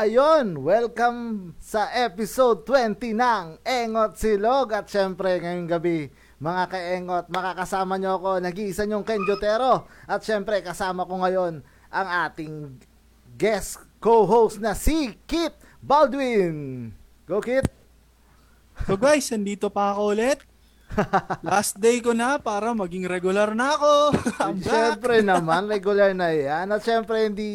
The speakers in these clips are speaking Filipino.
Ayun, welcome sa episode 20 ng Engot Silog at syempre ngayong gabi mga kaengot, makakasama nyo ako, nag-iisa nyong Ken Jotero at syempre kasama ko ngayon ang ating guest co-host na si Kit Baldwin. Go Kit! So guys, nandito pa ako ulit. Last day ko na para maging regular na ako. Siyempre naman, regular na yan. At siyempre, hindi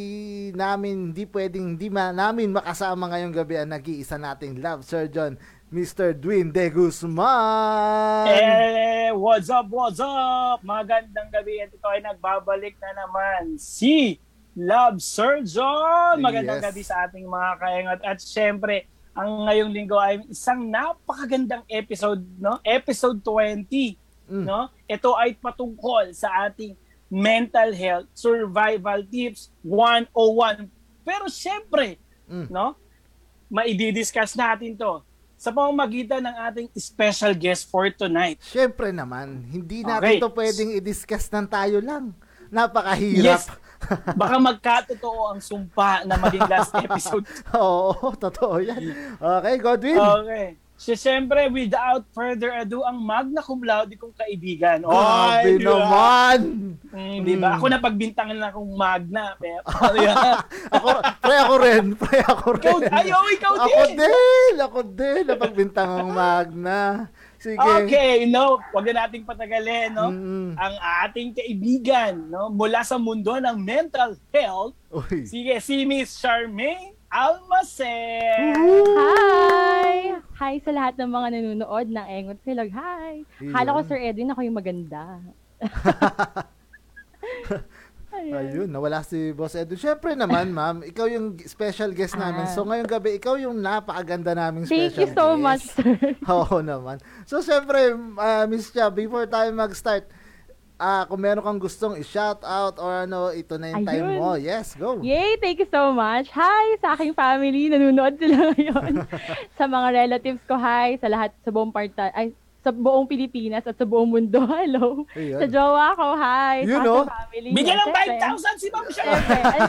namin, hindi pwedeng, hindi ma, namin makasama ngayong gabi ang nag-iisa nating love surgeon, Mr. Dwayne De Guzman. Eh, what's up, what's up? Magandang gabi at ito ay nagbabalik na naman si Love Surgeon. Magandang Yes. gabi sa ating mga kaengot. At syempre, ang ngayong linggo ay isang napakagandang episode, no? Episode 20, Mm. no? Ito ay patungkol sa ating mental health survival tips 101. Pero syempre, Mm. no? Maididiscuss natin 'to sa pamamagitan ng ating special guest for tonight. Siyempre naman, hindi natin Okay. to pwedeng i-discuss ng tayo lang. Napakahirap. Yes. Baka magkatotoo ang sumpa na maging last episode. Oo, totoo yan. Okay, Godwin. Okay. So, siyempre, without further ado, ang magna cum laude kong kaibigan. Grabe Ay, di ba? naman. Mm, di ba? Mm. Ako napagbintangan na akong magna. Pero, ano yan? ako, pre ako rin. Pre ako rin. ikaw, ayaw, ikaw Ako din. din. Ako din. Napagbintangang magna. Sige. Okay, no, wag na nating patagalin, no? Mm-mm. Ang ating kaibigan, no, mula sa mundo ng mental health, Uy. sige, si Miss Charmaine Almacen. Hi! Hi sa lahat ng mga nanonood ng Engot Silog. Hi! Kala ko, Iyon. Sir Edwin, ako yung maganda. Ayun. Ayun, nawala si Boss Edu. Siyempre naman, ma'am, ikaw yung special guest namin. Ah. So, ngayong gabi, ikaw yung napakaganda naming Thank special you so guest. much, sir. Oo naman. So, syempre, uh, Miss Chia, before tayo mag-start, ah kung meron kang gustong i-shout out or ano, ito na yung time Ayun. mo. Yes, go. Yay! Thank you so much. Hi sa aking family. Nanonood sila ngayon. sa mga relatives ko, hi. Sa lahat, sa buong parta, ay, sa buong Pilipinas at sa buong mundo. Hello. Ayun. Sa jowa ko, hi. You Sa know? family. Bigyan ng Siyempre. 5,000 si Ma'am. Siyempre. Ay,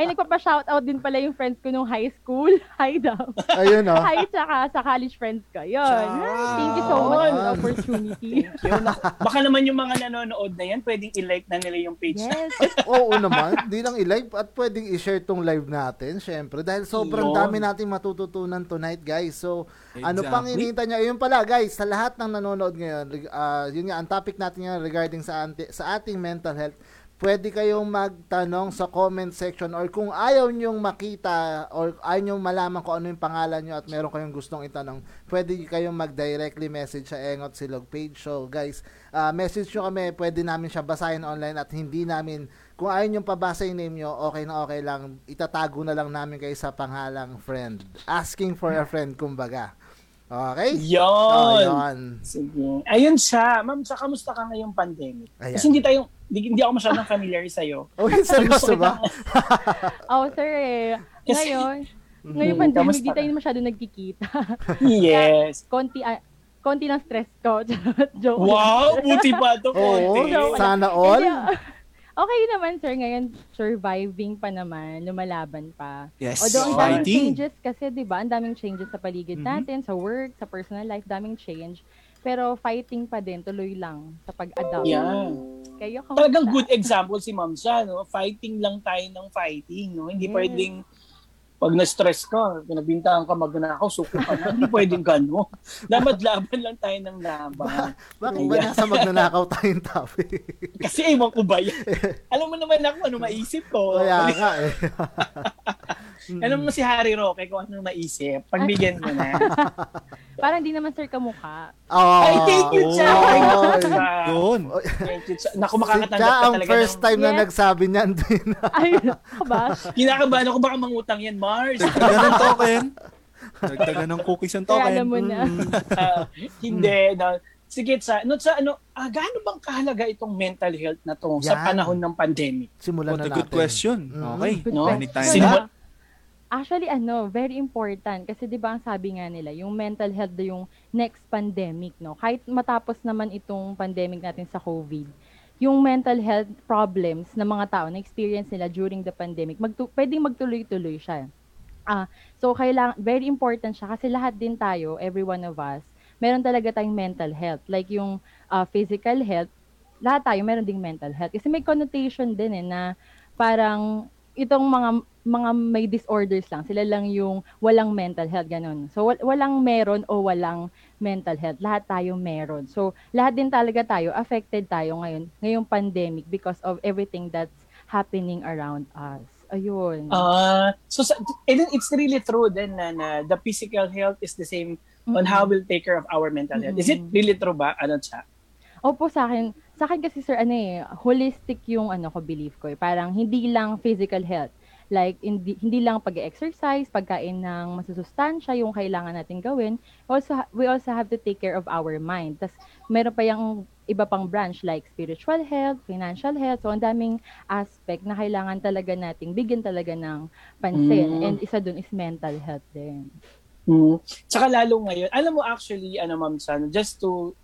ay nagpapa-shoutout din pala yung friends ko nung high school. Hi daw. Ayun, oh. Hi, tsaka sa college friends ko. Yun. Thank you so much the opportunity. Yun, naku. Baka naman yung mga nanonood na yan, pwedeng i-like na nila yung page na. Yes. Oo naman. Di lang i-live at pwedeng i-share tong live natin, syempre. Dahil sobrang Yun. dami nating matututunan tonight, guys. So, ano Exactly. pang hinihintay niya? Ayun pala, guys, sa lahat ng nanonood ngayon, ah, yun nga, ang topic natin ngayon regarding sa, anti- sa ating mental health, pwede kayong magtanong sa comment section or kung ayaw nyong makita or ayaw nyong malaman kung ano yung pangalan nyo at meron kayong gustong itanong, pwede kayong mag-directly message sa Engot Silog page. So guys, ah, message nyo kami, pwede namin siya basahin online at hindi namin, kung ayaw nyong pabasa yung name nyo, okay na okay lang, itatago na lang namin kayo sa pangalang friend. Asking for a friend, kumbaga. Okay? Yun. Oh, yun. Sige. Ayun siya. Ma'am, sa kamusta ka ngayong pandemic? Ayan. Kasi hindi tayo, hindi, hindi ako masyadong familiar sa'yo. Oh, seryoso ba? Oh, sir eh. Kasi- Ngayon, ngayon Hmm, pandemic, kamusta di tayo masyado nagkikita. Yes. konti, ah, konti ng stress ko. Joke. Wow, buti pa ito, Oo, konti. sana all. Ah. Okay naman, sir. Ngayon, surviving pa naman. Lumalaban pa. Yes, Although, ang daming changes kasi, di ba? Ang daming changes sa paligid Mhm. natin, sa work, sa personal life, daming change. Pero fighting pa din, tuloy lang sa pag-adapt. Yeah. Kayo, kamusta? Talagang good example si Ma'am siya, no? Fighting lang tayo ng fighting, no? Hindi Yes. pwedeng pag na-stress ka, pinabintangan ka magnakaw, suko ka na. Hindi pwedeng gano'n. Dapat laban lang tayo ng laban. Bakit ba nasa magnanakaw tayong topic? Kasi ewan ko ba yan? Alam mo naman ako ano maisip ko. Kaya nga eh. Alam mo si Harry Roque kung ano maisip. Pagbigyan mo na. Parang di naman, sir, kamukha. Oh, Ay, thank you, Cha! Oy. Yun. Thank you, Cha. Naku, Si makakatanggap Cha ka ang talaga first ng... time na Yes. nagsabi niyan din. Ay, ako ba? Kinakabahan ako baka mangutang yan, Mars. Dagdagan ng token. Dagdagan ng cookies ang Kaya token. alam mo na. Ah, hindi. No. Sige, sa, no, sa ano, ah, gaano bang kahalaga itong mental health na to sa Yan. panahon ng pandemic? Simulan What na a natin. good question. Mm. Okay. Good No? question. Anytime. Actually, ano, very important. Kasi di ba ang sabi nga nila, yung mental health daw yung next pandemic, no? Kahit matapos naman itong pandemic natin sa COVID, yung mental health problems ng mga tao na experience nila during the pandemic, magtu- pwedeng magtuloy-tuloy siya. Ah, so kailangan very important siya kasi lahat din tayo, every one of us, meron talaga tayong mental health. Like yung uh, physical health, lahat tayo meron ding mental health. Kasi may connotation din eh na parang itong mga mga may disorders lang, sila lang yung walang mental health ganun. So wal- walang meron o walang mental health, lahat tayo meron. So lahat din talaga tayo affected tayo ngayon ngayong pandemic because of everything that's happening around us. Ayun. Uh, so, and then it's really true then na, na the physical health is the same on how we'll take care of our mental health. Is it really true ba? Ano siya? Opo sa akin, sa akin kasi sir ano eh, holistic yung ano ko belief ko eh. Parang hindi lang physical health. Like hindi, hindi lang pag-exercise, pagkain ng masusustansya yung kailangan natin gawin. Also we also have to take care of our mind. Tas meron pa yung iba pang branch like spiritual health, financial health. So ang daming aspect na kailangan talaga nating bigyan talaga ng pansin. Mm. And isa dun is mental health din. Mm. Tsaka lalo ngayon, alam mo actually, ano ma'am San, just to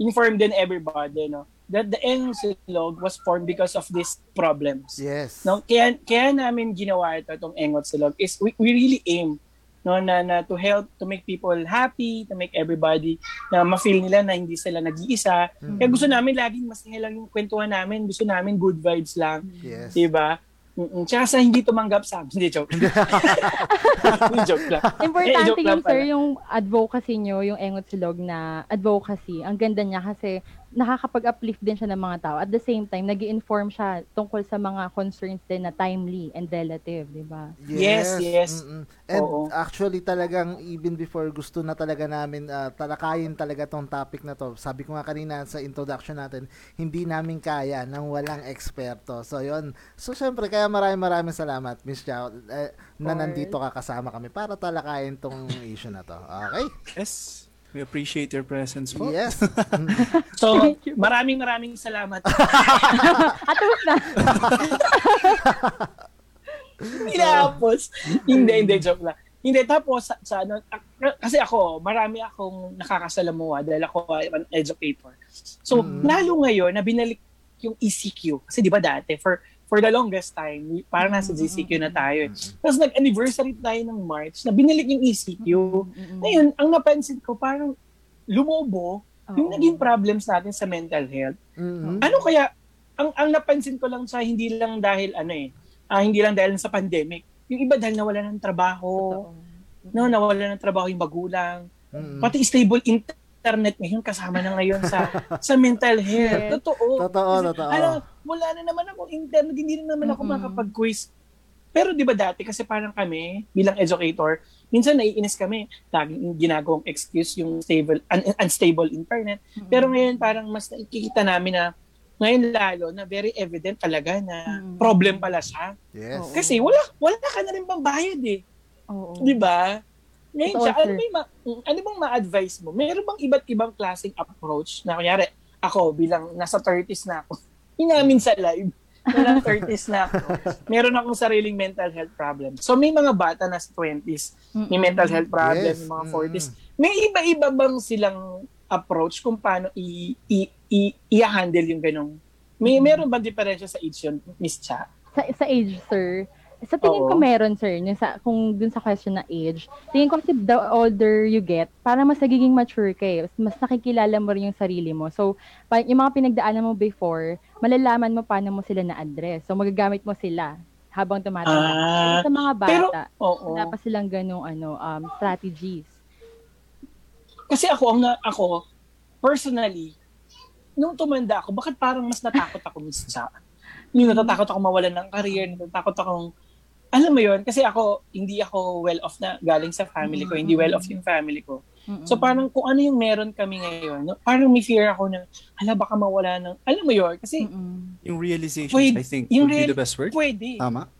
inform din everybody, no, that the Engot was formed because of these problems. Yes. No, kaya kaya namin ginawa ito itong Engot Silog is we, we really aim no na, na to help to make people happy, to make everybody na ma-feel nila na hindi sila nag-iisa. Mm. Kaya gusto namin laging masaya lang yung kwentuhan namin, gusto namin good vibes lang, Yes. 'di ba? Mm-mm. Tsaka sa hindi tumanggap sa amin. Hindi, joke. Hindi, joke lang. Importante joke lang yung sir, pala. yung advocacy nyo, yung Engot Silog na advocacy. Ang ganda niya kasi nakakapag-uplift din siya ng mga tao. At the same time, nag inform siya tungkol sa mga concerns din na timely and relative, di ba? Yes, yes. Mm-mm. And Oo. actually talagang even before gusto na talaga namin ah, talakayin talaga tong topic na to. Sabi ko nga kanina sa introduction natin, hindi namin kaya nang walang eksperto. So yon. So syempre kaya maraming maraming salamat Miss Chow eh, na nandito ka kasama kami para talakayin tong issue na to. Okay? Yes. We appreciate your presence po. Yes. So, maraming maraming salamat. At tapos na. Tinapos. hindi, hindi, joke lang. Hindi, tapos, sa, sa ano, kasi ako, marami akong nakakasalamuha dahil ako ay an educator. So, Mm. lalo ngayon na binalik yung ECQ. Kasi di ba dati, for for the longest time, we- parang nasa GCQ na tayo. eh. Tapos nag-anniversary tayo ng March na binalik yung ECQ. Mm-mm. Ngayon, ang napansin ko, parang lumobo yung Oo. naging problems natin sa mental health. Mhm. Ano kaya, ang, ang napansin ko lang sa hindi lang dahil ano eh, ah, hindi lang dahil sa pandemic. Yung iba dahil nawala ng trabaho, Totoo. no, nawala ng trabaho yung magulang. Mhm. Pati stable internet ngayon kasama na ngayon sa sa mental health. Totoo. Totoo, Kasi, totoo. Alam, wala na naman ako internet, hindi na naman ako Mm-mm. makapag-quiz. Pero di ba dati, kasi parang kami, bilang educator, minsan naiinis kami, laging ginagawang excuse yung stable, un- unstable internet. Pero ngayon parang mas nakikita namin na ngayon lalo na very evident talaga na Mm. problem pala siya. Yes. Oo. Kasi wala wala ka na rin bang bayad eh. Oo. Di ba? Ngayon siya, ano, yung ma- ano bang ma-advise mo? Meron bang iba't ibang klaseng approach na kunyari, ako bilang nasa 30s na ako, inamin sa live, na 30s na ako, meron akong sariling mental health problem. So may mga bata na sa 20s, may mental health problem, Yes. may mga Mm. 40s. May iba-iba bang silang approach kung paano i- i- i- i-handle yung ganong may meron bang diferensya sa age yun, Miss Cha? sa, sa age, sir, sa tingin ko Oo. meron, sir, yung sa, kung dun sa question na age, tingin ko kasi the older you get, para mas nagiging mature ka eh. Mas nakikilala mo rin yung sarili mo. So, pa, yung mga pinagdaanan mo before, malalaman mo paano mo sila na-address. So, magagamit mo sila habang tumatanda. Ah, sa mga bata, pero- wala pa silang ganong ano, um, strategies. Kasi ako, ang ako, personally, nung tumanda ako, bakit parang mas natakot ako Miss Cha? Yung natatakot ako mawalan ng career, natatakot akong, alam mo yun, kasi ako, hindi ako well-off na galing sa family ko, hindi well-off yung family ko. Mm-mm. So parang kung ano yung meron kami ngayon, no, parang may fear ako na, hala baka mawala ng, alam mo yun, kasi Mm-mm. Yung realizations, Wait, I think, yung would be real- the best word. pwede. Tama?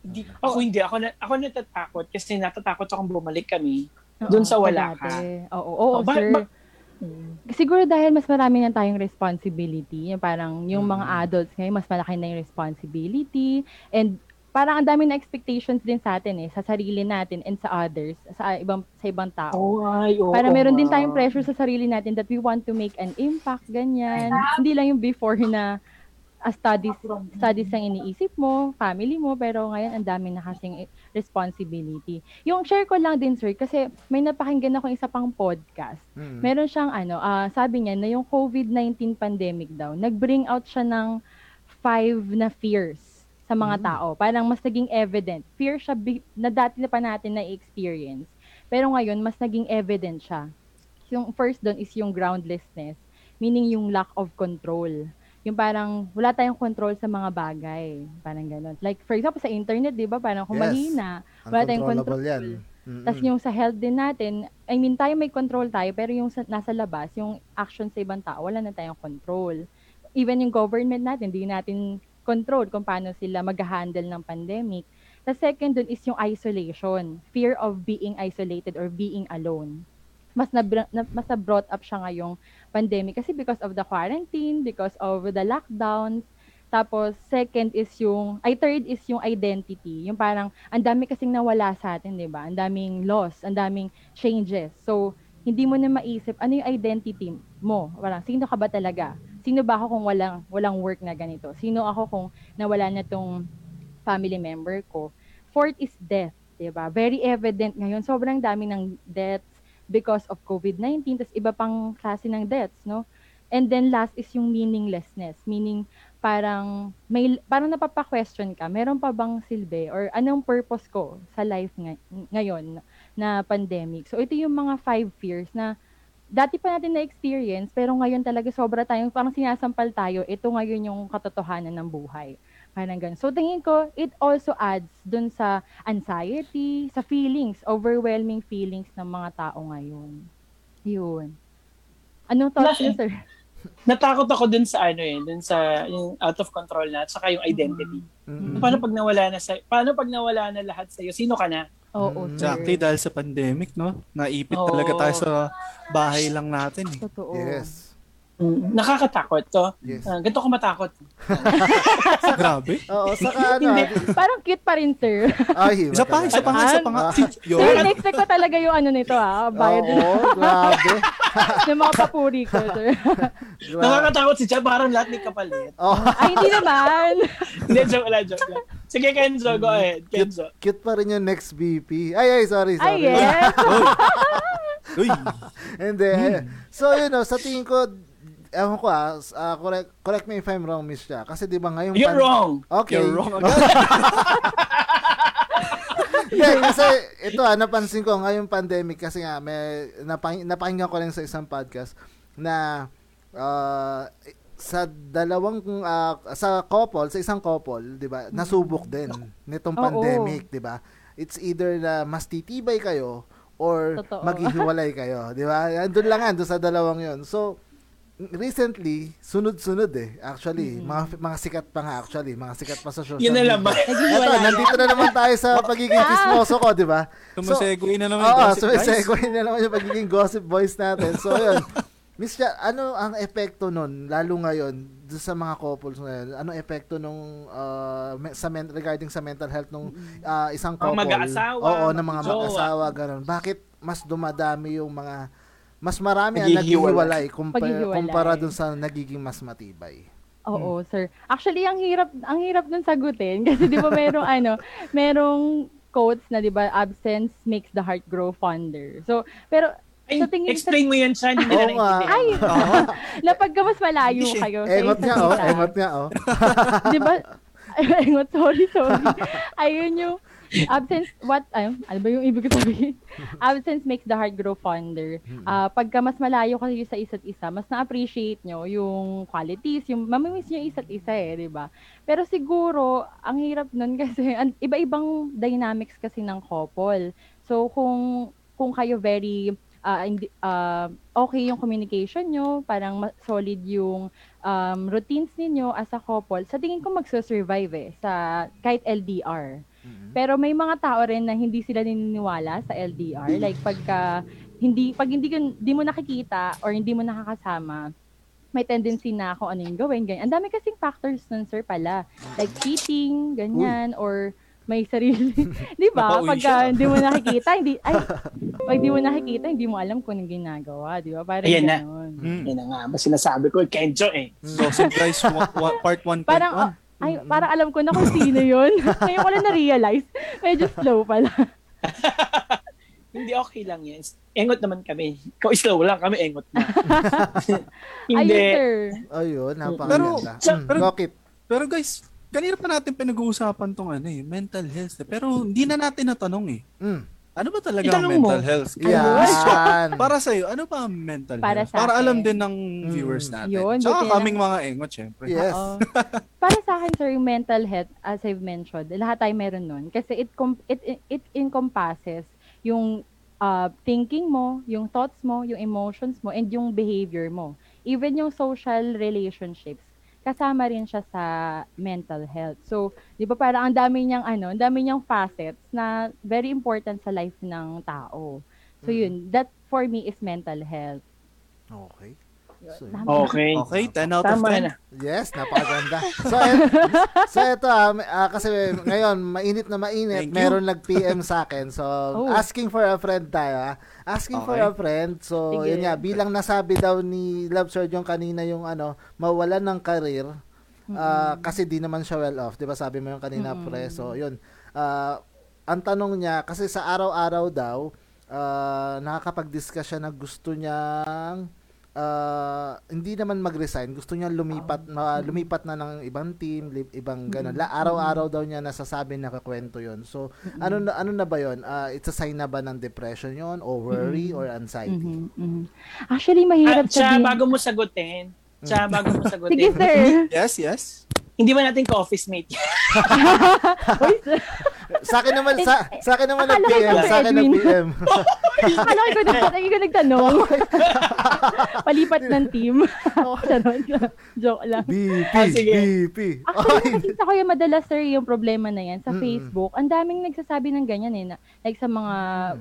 Hindi, ako hindi, ako, na, ako natatakot kasi natatakot akong bumalik kami Dun sa Oo, wala ka. Oo, oo, Oh, sir. ba- Mm. Siguro dahil mas marami na tayong responsibility, yung parang yung mga Mm. adults ngayon, mas malaki na yung responsibility, and parang ang dami na expectations din sa atin eh, sa sarili natin and sa others, sa ibang sa ibang tao. Oh, ay, oo Para meron din tayong pressure sa sarili natin that we want to make an impact, ganyan. Hindi lang yung before na uh, studies, studies ang iniisip mo, family mo, pero ngayon ang dami na kasing responsibility. Yung share ko lang din, sir, kasi may napakinggan ako isa pang podcast. Mm. Meron siyang ano, ah, sabi niya na yung COVID-19 pandemic daw, nag-bring out siya ng five na fears sa mga Mm. tao. Parang mas naging evident. Fear siya bi- na dati na pa natin na experience. Pero ngayon, mas naging evident siya. Yung first doon is yung groundlessness, meaning yung lack of control. Yung parang wala tayong control sa mga bagay. Parang ganun. Like, for example, sa internet, di ba? Parang kung Yes. mahina, wala tayong control. yan. Mm-mm. Tapos yung sa health din natin, I mean, tayo may control tayo, pero yung sa, nasa labas, yung action sa ibang tao, wala na tayong control. Even yung government natin, di natin control kung paano sila mag-handle ng pandemic. The second dun is yung isolation, fear of being isolated or being alone. Mas na, na mas na brought up siya ngayong pandemic kasi because of the quarantine, because of the lockdowns, tapos second is yung, ay third is yung identity. Yung parang ang dami kasing nawala sa atin, 'di ba? Ang daming loss, ang daming changes. So hindi mo na maisip ano yung identity mo. Parang sino ka ba talaga? Sino ba ako kung walang walang work na ganito? Sino ako kung nawala na tong family member ko? Fourth is death, 'di ba? Very evident ngayon. Sobrang dami ng deaths because of COVID-19, tas iba pang klase ng deaths, no? And then last is yung meaninglessness, meaning parang may parang napapa-question ka, meron pa bang silbi or anong purpose ko sa life ngay- ngayon na pandemic. So ito yung mga five fears na dati pa natin na-experience pero ngayon talaga sobra tayong parang sinasampal tayo. Ito ngayon yung katotohanan ng buhay. Parang ganun. So tingin ko, it also adds dun sa anxiety, sa feelings, overwhelming feelings ng mga tao ngayon. Yun. Anong thoughts niyo, sir? Natakot ako dun sa ano eh, dun sa yung out of control na, at saka yung identity. Mm-mm. Paano pag nawala na sa paano pag nawala na lahat sa iyo? Sino ka na? Oo, Mm. Exactly, dahil sa pandemic, no? Naipit Oo. talaga tayo sa bahay lang natin. Eh. Totoo. Yes. Mm, nakakatakot to. Yes. Uh, ganito ko matakot. Grabe. Oo, saka ano, Hindi. Parang cute pa rin, sir. ay, Isa pa, isa pa nga, isa pa nga. Si, Sir, in-expect ko talaga yung ano nito, ah. Bayad Oo, grabe. ng mga papuri ko, sir. Nakakatakot si Chad, parang lahat may kapalit. Oh, Ay, hindi naman. Hindi, joke lang, joke lang. Sige, Kenzo, go ahead. Kenzo. cute pa rin yung next VP. Ay, ay, sorry, sorry. Ay, yes. Uy, Hindi. ayun. So, you know, sa tingin ko, ewan ko ah, ah, correct, correct me if I'm wrong, Miss Chia. Kasi di ba ngayong... You're pan- wrong. Okay. you're wrong. Hindi, kasi ito ah, napansin ko ngayong pandemic kasi nga may napang, napakinggan ko lang sa isang podcast na ah, sa dalawang ah, sa couple, sa isang couple, 'di ba? Nasubok din nitong Oo. pandemic, 'di ba? It's either na mas titibay kayo or Totoo. maghihiwalay kayo, 'di ba? Andun lang andun sa dalawang 'yon. So recently, sunod-sunod eh. Actually, mga mga sikat pa nga actually, mga sikat pa sa social Yun na lang ba? Naghihiwalay. nandito na naman tayo sa pagiging chismoso ko, di ba? Sumasegue na naman Oo, yung gossip, guys. sumisegue na naman yung pagiging gossip boys natin. So, yun. Miss Chia, ano ang epekto nun, lalo ngayon, doon sa mga couples ngayon? Ano epekto nung, uh, sa men- regarding sa mental health nung uh, isang Mga couple? mag-aasawa, Oo, ng mga mag-asawa, ganun. Bakit mas dumadami yung mga, mas marami ang Naghihiwalay. kumpara, kumpara dun sa nagiging mas matibay? Oo, sir. Actually, ang hirap, ang hirap nun sagutin kasi 'di ba merong ano, merong quotes na 'di ba absence makes the heart grow fonder. So, pero Ay, sa tingin explain mo yan, Chan. Hindi Oo na ay, Oo. napag mas malayo kayo sa Engot nga, oh. Engot nga, oh. 'Di ba? Engot, sorry, sorry. Ayun yung absence what ano, ano ba yung ibig sabihin? absence makes the heart grow fonder. Ah, pagka mas malayo kayo sa isa't isa, mas na-appreciate nyo yung qualities, yung mamimiss nyo yung isa't isa eh, 'di ba? Pero siguro, ang hirap nun kasi an- iba-ibang dynamics kasi ng couple. So kung kung kayo very ah, hindi- ah, okay yung communication nyo, parang solid yung um, routines ninyo as a couple, sa tingin ko magsusurvive eh, sa kahit LDR. Pero may mga tao rin na hindi sila naniniwala sa LDR. Like pagka hindi pag hindi, hindi mo nakikita or hindi mo nakakasama, may tendency na kung ano yung gawin, ganyan. Ang dami kasing factors nun, sir, pala. Like cheating, ganyan, or may sarili. Di ba? Pag ah, hindi mo nakikita, hindi, ay, pag di mo nakikita, hindi mo alam kung anong ginagawa. Di ba? Parang Ayan na. ganun. Mm. Yan na nga, ba sinasabi ko, Kenjo eh. So, so guys, wa- wa- part 1.1. Parang, ah, ay, parang alam ko na kung sino yun. Ngayon ko lang na-realize. Medyo slow pala. Hindi okay lang yan. Engot naman kami. Ikaw slow lang, kami engot na. Ayun, Hindi. sir. Ayun, napakaganda. Pero- Mm, pero- Rocket. Pero guys, kanina pa natin pinag-uusapan tong ano eh, mental health. eh. Pero hindi na natin natanong eh. Mm. Ano ba talaga ang Itanong mo. mental health? Yan. Para sa iyo, ano ba ang mental Para health? Para akin. alam din ng Mm. viewers natin. Yun, Tsaka kaming mga engot, syempre. Yes. Para sa akin, sir, yung mental health, as I've mentioned, lahat tayo meron nun. Kasi it, com- it, it, it encompasses yung uh, thinking mo, yung thoughts mo, yung emotions mo, and yung behavior mo. Even yung social relationships, kasama rin siya sa mental health. So, di ba parang ang dami niyang ano, ang dami niyang facets na very important sa life ng tao. So, yun, that for me is mental health. Okay. So, Tama. Okay. Okay, 10 out of Tama 10. na. Yes, napakaganda. So, et, so ito, ah, may- ah, kasi ngayon, mainit na mainit, Thank you. meron nag-PM sa akin. So, Oh. asking for a friend tayo. ah. Asking for Okay. a friend. So, Sige. yun nga, bilang nasabi daw ni Love Sir yung kanina yung ano, mawalan ng karir. ah, kasi di naman siya well off. Di ba sabi mo yung kanina, pre? So, yun. Ah, ang tanong niya, kasi sa araw-araw daw, ah, nakakapag-discuss siya na gusto niyang ah, hindi naman mag-resign. Gusto niya lumipat na lumipat na ng ibang team, li- ibang ganun. La, araw-araw daw niya nasasabi nakakwento 'yon. So, ano na ano na ba 'yon? Ah, it's a sign na ba ng depression 'yon or worry or anxiety? Mhm, mhm. Actually, mahirap siya, sabihin. bago mo sagutin, siya, bago mo Sige, sagutin, sir. Yes, yes. hindi ba natin ka-office mate? Sa akin naman sa sa akin naman nag-PM, ikaw, sa akin Edwin. nag-PM. Akala ko ikaw nag- ikaw nagtanong. Palipat ng team. Joke lang. BP, Ah, sige. BP. Actually, ko yung madalas, sir, yung problema na yan sa. Facebook. Ang daming nagsasabi ng ganyan eh. Na, like sa mga.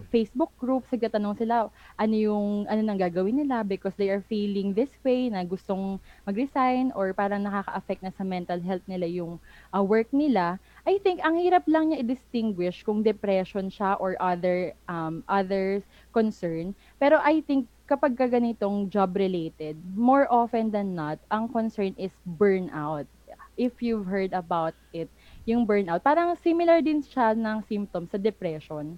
Facebook groups, nagtatanong sila ano yung, ano nang gagawin nila because they are feeling this way, na gustong mag-resign or parang nakaka-affect na sa mental health nila yung uh, work nila. I think ang hirap lang niya i-distinguish kung depression siya or other um, others concern. Pero I think kapag ka ganitong job related, more often than not, ang concern is burnout. If you've heard about it, yung burnout, parang similar din siya ng symptoms sa depression.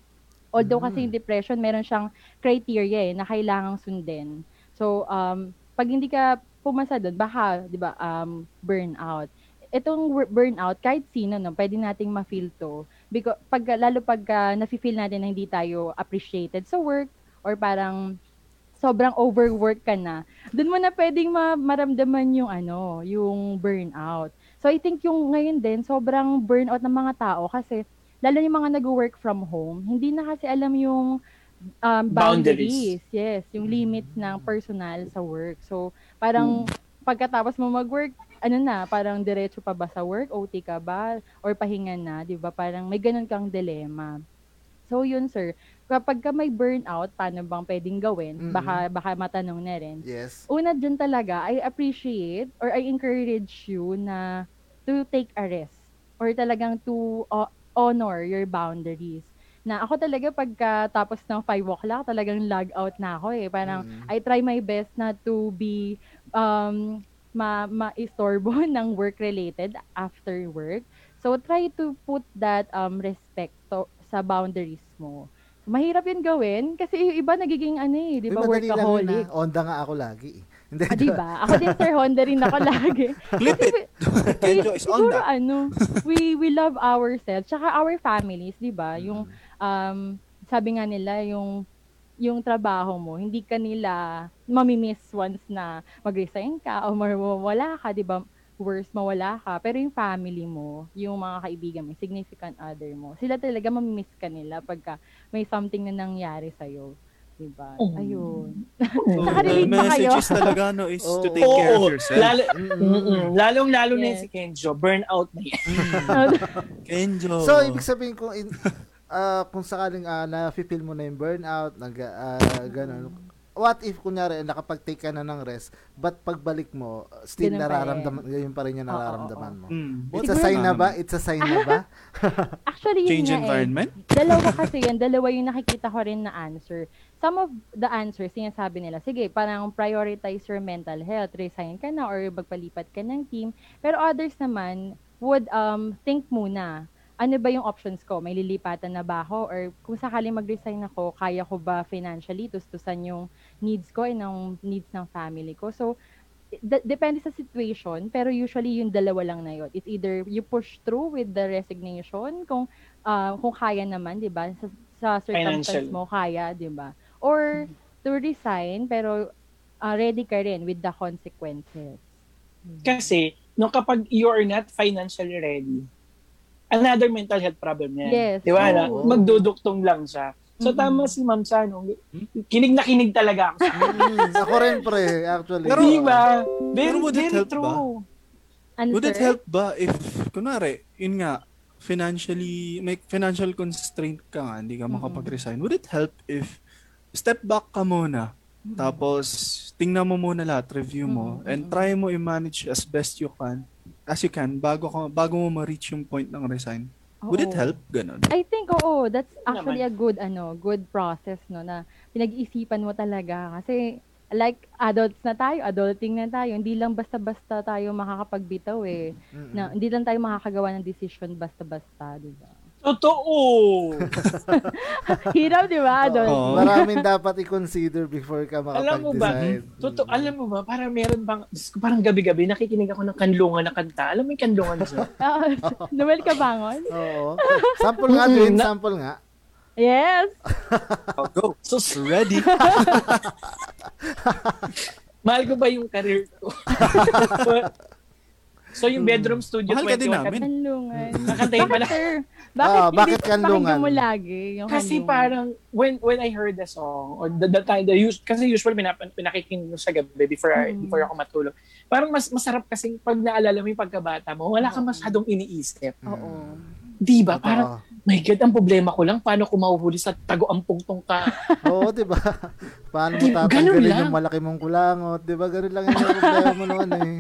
Although kasi yung depression, meron siyang criteria eh, na kailangang sundin. So, um, pag hindi ka pumasa doon, baka, di ba, um, burnout itong burnout, kahit sino, no, pwede nating ma-feel to. Because, pag, lalo pag uh, nafe-feel natin na hindi tayo appreciated sa work, or parang sobrang overwork ka na, doon mo na pwedeng ma- maramdaman yung ano, yung burnout. So I think yung ngayon din, sobrang burnout ng mga tao kasi lalo yung mga nag-work from home, hindi na kasi alam yung um, boundaries. Boundaries. Yes, yung limits ng personal sa work. So parang pagkatapos mo mag-work, ano na, parang diretso pa ba sa work, OT ka ba, or pahinga na, di ba? Parang may ganun kang dilema. So yun sir, kapag ka may burnout, paano bang pwedeng gawin? Mm-mm. Baka, baka matanong na rin. Yes. Una dyan talaga, I appreciate or I encourage you na to take a rest or talagang to uh, honor your boundaries. Na ako talaga pagka tapos ng 5 o'clock, talagang log out na ako eh. Parang Mm. I try my best na to be um, ma maistorbo ng work related after work. So try to put that um respect to, sa boundaries mo. So, mahirap yun gawin kasi yung iba nagiging ano eh, di ba yun, workaholic. ah. Onda nga ako lagi. eh. Hindi, Ah, di ba? Ako din Sir Honda rin ako lagi. Clip it. Kenjo is on Siguro that. ano, we we love ourselves, tsaka our families, di ba? Yung um sabi nga nila yung yung trabaho mo, hindi ka nila mamimiss once na mag-resign ka o mawala ka, di ba? Worst, mawala ka. Pero yung family mo, yung mga kaibigan mo, significant other mo, sila talaga mamimiss ka nila pagka may something na nangyari sa'yo. Di ba? Mm. Ayun. So, Nakarelate the ba kayo? message talaga no, is to Oo. take care of yourself. lalo, Mm-mm. lalong-lalo na Yes. yun si Kenjo, burnout na yan. Kenjo. So, ibig sabihin kung in, ah, kung sakaling uh, na-feel mo na yung burnout, nag, ah, ganun, what if kunyari nakapag-take ka na ng rest, but pagbalik mo, still Ganun pa nararamdaman, yun pa rin yung nararamdaman mo. Mm. It's a sign na ba? It's a sign na ba? Actually, yun Change nga environment? Eh. Dalawa kasi yan. Dalawa yung nakikita ko rin na answer. Some of the answers, sinasabi nila, sige, parang prioritize your mental health. Resign ka na or magpalipat ka ng team. Pero others naman would um think muna, ano ba yung options ko? May lilipatan na ba ako? Or kung sakaling mag-resign ako, kaya ko ba financially tustusan yung needs ko and ng needs ng family ko? So, d- depende sa situation, pero usually yung dalawa lang na yun. It's either you push through with the resignation, kung ah, kung kaya naman, 'di ba? Sa, sa circumstance Financial. mo kaya, 'di ba? Or to resign pero ah, ready ka rin with the consequences. Kasi, nung kapag you are not financially ready, another mental health problem yan. Yes. Di ba? na? Oo. Magduduktong lang siya. So, tama si Ma'am Sa, no? Kinig na kinig talaga ako. Mm, ako rin pre, actually. Pero- Di ba? Very, Pero would it very help ba? true. Answer? Would it help ba if, kunwari, yun nga, financially, may financial constraint ka nga, hindi ka makapag-resign. Would it help if step back ka muna, tapos tingnan mo muna lahat, review mo, and try mo i-manage as best you can, as you can, bago, ka, bago mo ma-reach yung point ng resign. Would it Oo. help? Ganon. I think oo, that's actually Naman. a good ano, good process no na pinag-iisipan mo talaga kasi like adults na tayo, adulting na tayo, hindi lang basta-basta tayo makakapagbitaw eh. Mm-mm. Na, hindi lang tayo makakagawa ng decision basta-basta, di ba? Totoo! Hirap, di ba, adult? Oo. Maraming dapat i-consider before ka alam mo ba, makapag-decide. totoo, alam mo ba, parang meron bang, parang gabi-gabi, nakikinig ako ng kanlungan na kanta. Alam mo yung kanlungan siya? Oo. Noel Cabangon? Oo. Sample nga. Na- Sample nga. Yes! Oh, go. So, Ready? mahal ko ba yung career ko? so, yung bedroom studio Mahal ka din 21, namin. Kanlungan. Kakantahin Bakit, pala. Bakit, Ah, bakit hindi- kanlungan? mo lagi yung Kasi kanlungan? parang when when I heard the song or the, the time the use kasi usually pinap, pinakikinig ko sa gabi before I, Mm. before ako matulog. Parang mas masarap kasi pag naalala mo yung pagkabata mo, wala kang Oo. masyadong iniisip. Oo. Di ba? Parang my god, ang problema ko lang paano ko mahuhuli sa tago-ampong tongka. Oo, di ba? Paano mo tatanggalin yung malaki mong kulangot? Di ba? Ganun lang yung problema mo noon eh.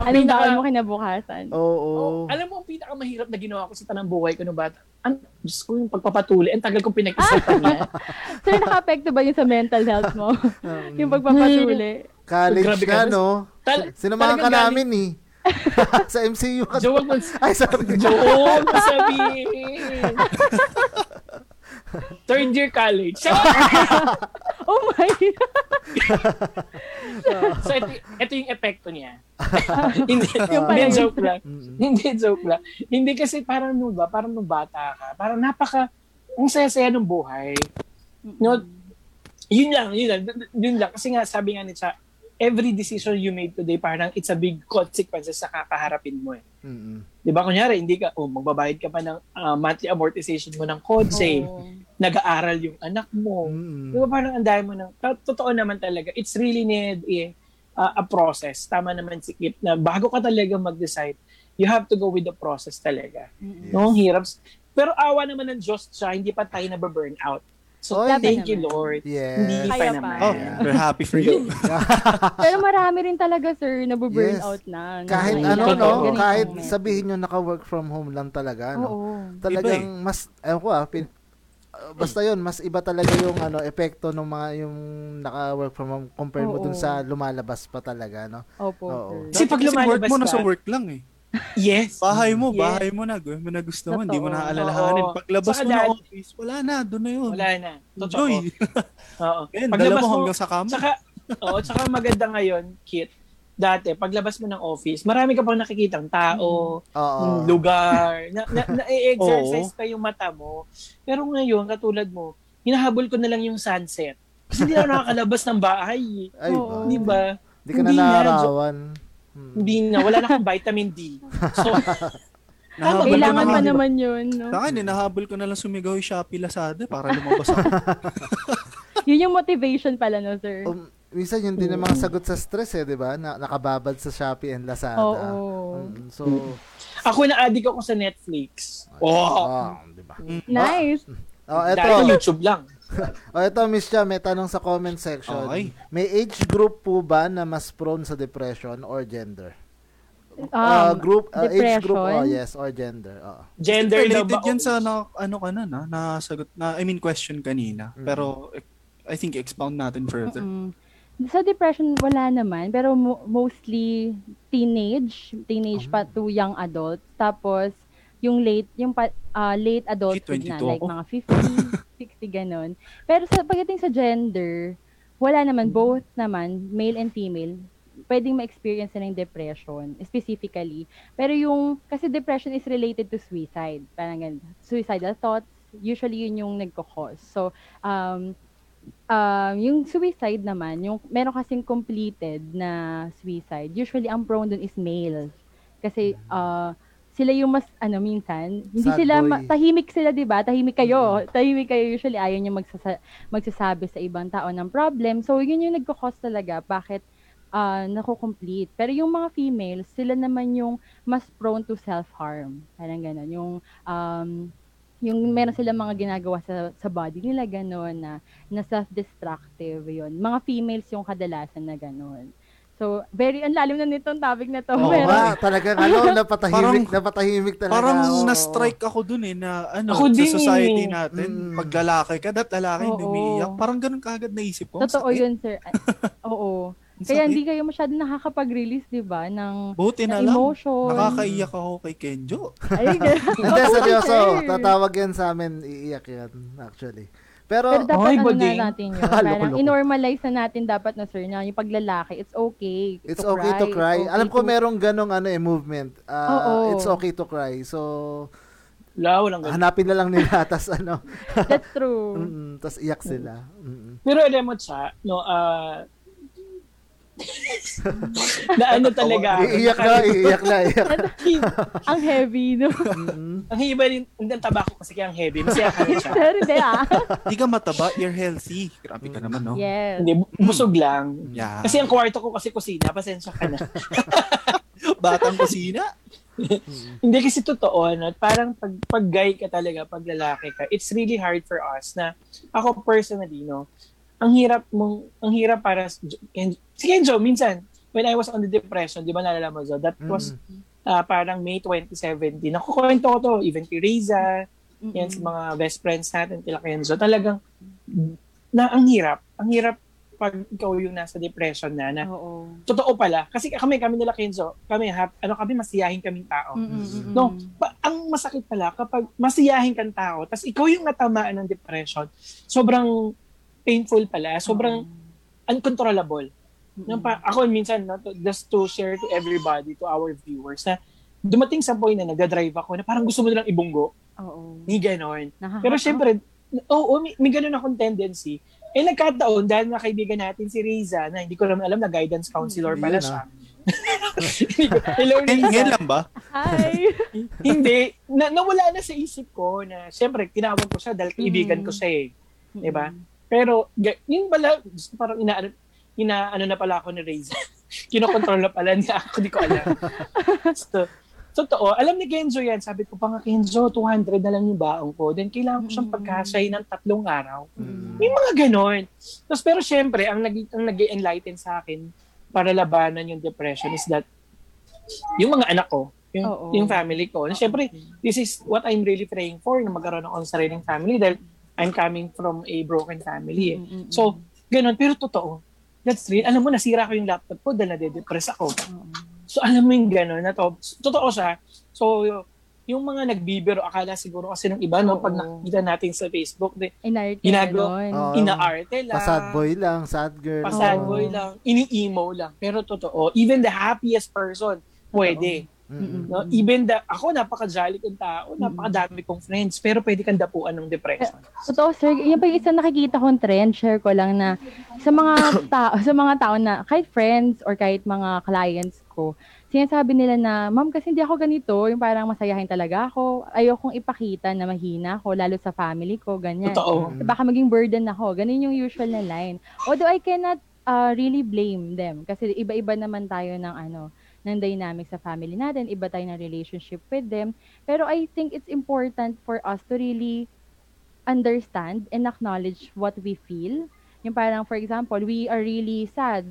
Anong pinaka- daon mo kinabukasan? Oo. Oh, alam mo ang pinakamahirap na ginawa ko sa tanang buhay ko nung bata. Ang Diyos ko yung pagpapatuloy. Ang tagal kong pinag-isipan niya. Sir, naka-apekto ba yun sa mental health mo? Um, yung pagpapatuli? college Grabe ka, ka. no? Tal- Sinamahan ka namin eh. sa MCU ka. Joke mo. Ay, sorry. Joke mo sabihin. Third year college. Oh my! so ito, ito yung epekto niya. hindi, Yung hindi joke lang. Mm-mm. Hindi joke lang. Hindi kasi parang no ba, parang nung bata ka, parang napaka, ang saya-saya ng buhay. No, yun lang, yun lang, yun lang. Kasi nga, sabi nga ni Cha, every decision you made today, parang it's a big consequences sa kakaharapin mo eh. Mm-mm. Di ba? Kunyari, hindi ka, oh, magbabayad ka pa ng ah, monthly amortization mo ng kotse, Oo. Nag-aaral yung anak mo, Mm-mm. Di ba parang ang dami mo ng, to- totoo naman talaga, it's really need a, a process. Tama naman si Kip na bago ka talaga mag-decide, you have to go with the process talaga. Mm-mm. No, hirap. Pero awa naman ng Diyos siya, hindi pa tayo na burn out. So, Oy. thank you, naman. Lord. Yes. Hindi pa Kaya naman. pa. Oh, Yeah. we're happy for you. Pero marami rin talaga, sir, na burn Yes. out na. Kahit na ano, no? Kahit sabihin nyo naka-work from home lang talaga, no? Oo. Talagang Iba mas, ewan ko ah, pin, uh, basta yun, mas iba talaga yung ano, epekto ng mga yung naka-work from home compare mo Oo. dun sa lumalabas pa talaga, no? Opo, Oo. sir. Kasi pag Kasi work lumalabas mo na ka- sa work lang eh. Yes. Bahay mo, Yes. bahay mo na. Gawin mo na gusto mo. Hindi mo Totoo. na aalalahanin. Oo. Paglabas Saka mo ng dahil- office, wala na. Doon na yun. Wala na. Totoo. Enjoy. Oo. Ngayon, dala Paglabas mo mo, hanggang sa kama. Tsaka, oo, tsaka maganda ngayon, Kit, dati, paglabas mo ng office, marami ka pang nakikitang tao, mm, lugar, na, na, na-exercise pa yung mata mo. Pero ngayon, katulad mo, hinahabol ko na lang yung sunset. Kasi hindi ako nakakalabas ng bahay. Ay, Oo. ba? Di ba? Hindi ka na Hindi na, naarawan. Hmm. Hindi na. Wala na akong vitamin D. So, Nahabol Kailangan na pa naman yun, no? Sa akin, eh, nahabol ko na lang sumigaw yung Shopee Lazada para lumabas ako. Yun yung motivation pala, no, sir? Um, minsan yun din ang mga sagot sa stress eh, di ba? Na, nakababad sa Shopee and Lazada. Oo. Mm, so, ako na addict ako sa Netflix. Oh, oh, di ba? Nice. Oh, dahil eto. YouTube lang. O ito, Miss Cha, may tanong sa comment section. Okay. May age group po ba na mas prone sa depression or gender? Um, Uh, group, uh, age group, oh yes, or gender. Oo. Gender na Related ba? yan sa na, ano ka na, na, nasagot na, I mean question kanina. Mm. Pero I think expound natin further. Mm-mm. Sa depression, wala naman. Pero mo- mostly teenage, teenage pa to young adult. Tapos, yung late, yung pa, ah, late adulthood na, 22 like ako. mga 50, 60, ganun. Pero sa pagdating sa gender, wala naman, both naman, male and female, pwedeng ma-experience na ng depression, specifically. Pero yung, kasi depression is related to suicide. Parang ganun. Suicidal thoughts, usually yun yung nagko-cause. So, um, um, yung suicide naman, yung meron kasing completed na suicide, usually ang prone dun is male. Kasi uh, sila yung mas ano minsan, hindi Sad sila boy. ma- tahimik sila 'di ba? Tahimik kayo. Tahimik kayo usually ayaw niyo magsasa- magsasabi sa ibang tao ng problem. So yun yung nagko-cause talaga bakit uh, nako-complete. Pero yung mga females, sila naman yung mas prone to self-harm. Parang gano'n. Yung um, yung meron silang mga ginagawa sa sa body nila gano'n na na self-destructive yon mga females yung kadalasan na gano'n so very ang lalim na nitong topic na to Oo pero nga, talagang ano, napatahimik, Parang- napatahimik talaga. Parang oo. na-strike ako dun eh na ano Ako sa din society eh. natin Mm. pag lalaki ka dat lalaki hindi Oo. umiiyak parang ganun kaagad naisip ko totoo sakit. yun sir oo kaya sakit. hindi kayo masyado nakakapag-release 'di ba ng buti na ng lang emotion nakakaiyak ako kay Kenjo Ay. Hindi, seryoso. Sir. Tatawag yan sa amin, iiyak yan, actually. Pero, Pero dapat Oy, ano na natin yun. Parang loko. inormalize na natin dapat na sir na yung paglalaki, it's okay it's to okay to cry. it's okay Alam ko to- merong ganong ano eh, movement. Ah, Oo. It's okay to cry. So, Wala, walang ganun. hanapin na lang nila, tas ano, That's true. mm, tas iyak sila. Mm. Pero alam mo siya, no, ah, na ano talaga. Iiyak na, iiyak na, iiyak. Ang heavy, no? Mm. Ang iba rin, ang tabako kasi kaya ang heavy. Masaya ka rin siya. Pero hindi ah. Hindi ka mataba, you're healthy. Grabe ka naman, no? Yes. Hindi, bu- busog lang. Yeah. Kasi ang kwarto ko kasi kusina, pasensya ka na. Batang kusina. Hindi kasi totoo, no? parang pag, pag guy ka talaga, pag lalaki ka, it's really hard for us na, ako personally, no, ang hirap mong, ang hirap para, si Kenjo, minsan, when I was on the depression, di ba nalala mo, Zo, that was ah, parang May 2017. Nakukwento ko to, even kay Reza, yan sa mga best friends natin, kila Kenzo, talagang, na ang hirap, ang hirap pag ikaw yung nasa depression na, na Oo. totoo pala. Kasi kami, kami nila Kenzo, kami, hap, ano kami, masiyahin kaming tao. Mm, mm, mm, mm. No, pa- ang masakit pala kapag masiyahin kang tao, tapos ikaw yung natamaan ng depression, sobrang painful pala, sobrang uncontrollable. Yung pa, ako minsan, no, to- just to share to everybody, to our viewers, na dumating sa point na nagda-drive ako na parang gusto mo nilang ibunggo. Oo. Ni ganon. Pero syempre, oo, may, may ganun akong tendency. Eh nagkataon, dahil na kaibigan natin si Riza, na hindi ko naman alam na guidance counselor pala siya. Hindi ko- Hello, Eh, Riza. ngayon lang ba? Hi! Hindi. Na, nawala na sa isip ko na, syempre, tinawag ko siya dahil kaibigan ko siya eh. Diba? Pero, yun pala, parang ina, ina ano na pala ako ni Reza. Kinokontrol na pala niya ako, di ko alam. so, totoo, alam ni Kenzo yan. Sabi ko pa nga, Kenzo, 200 na lang yung baong ko. Then, kailangan ko siyang Mm. pagkasay ng tatlong araw. Mm. May mga ganon. Tapos, pero syempre, ang nag ang nag-enlighten sa akin para labanan yung depression is that yung mga anak ko, yung, Oo. yung family ko. Na syempre, this is what I'm really praying for, na magkaroon ako ng sariling family dahil I'm coming from a broken family. Eh. Mm, mm, mm. So, ganun. Pero totoo. That's real. Alam mo, nasira ko yung laptop ko dahil nade-depress ako. Oo. So, alam mo yung gano'n na to. Totoo siya. So, yung mga nagbibiro, akala siguro kasi ng iba, no, pag Oo. nakikita natin sa Facebook, de, Inarte Ginagawa-. Oo. inaarte lang. Pa-sad boy lang, sad girl. Pasad Oo. boy lang. Ini-emo lang. Pero totoo, even the happiest person, pwede. No? Even the, ako, napaka-jolly kong tao, napakadami kong friends, pero pwede kang dapuan ng depression. Totoo, sir. Yan pa yung isa nakikita kong trend, share ko lang na sa mga tao, sa mga tao na kahit friends or kahit mga clients ko, sinasabi nila na, ma'am, kasi hindi ako ganito, yung parang masayahin talaga ako, ayokong ipakita na mahina ako, lalo sa family ko, ganyan. Totoo. Kasi baka maging burden ako. Ganun yung usual na line. Although I cannot uh, really blame them kasi iba-iba naman tayo ng ano, ng dynamic sa family natin, iba tayo ng relationship with them. Pero I think it's important for us to really understand and acknowledge what we feel. Yung parang, for example, we are really sad.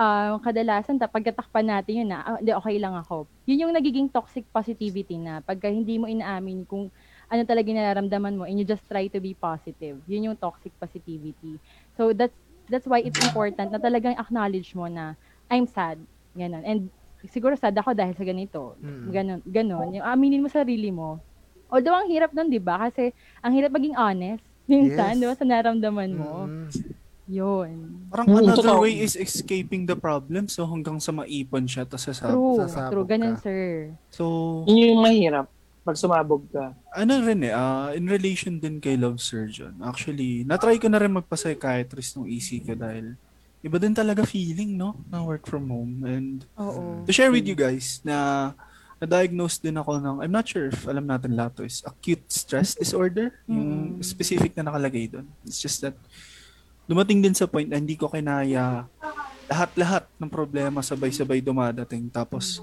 Um, kadalasan, ta- pagkatakpan natin yun na, ah, hindi, okay lang ako. Yun yung nagiging toxic positivity na pagka hindi mo inaamin kung ano talaga nararamdaman mo and you just try to be positive. Yun yung toxic positivity. So that's that's why it's important na talagang acknowledge mo na I'm sad. Ganon. And siguro sad ako dahil sa ganito. Mm. Ganon. Ganon. Yung aminin mo sarili mo. Although ang hirap nun, di ba? Kasi ang hirap maging honest. Minsan, Yes. di ba? Sa naramdaman mo. Mm. Yun. Parang Mm, another totoo. way is escaping the problem. So hanggang sa maipon siya, tapos sa True. sasabog True. Ganon, ka. sir. So, Yun yung mahirap pag sumabog ka. ano rin eh, ah, in relation din kay Love Surgeon. Actually, natry ko na rin magpa-psychiatrist ng EC ko dahil iba din talaga feeling, no? ng work from home. And Oo. to share with you guys na na-diagnose din ako ng, I'm not sure if alam natin lahat to, is acute stress disorder. Yung Mm. specific na nakalagay doon. It's just that dumating din sa point na hindi ko kinaya lahat-lahat ng problema sabay-sabay dumadating. Tapos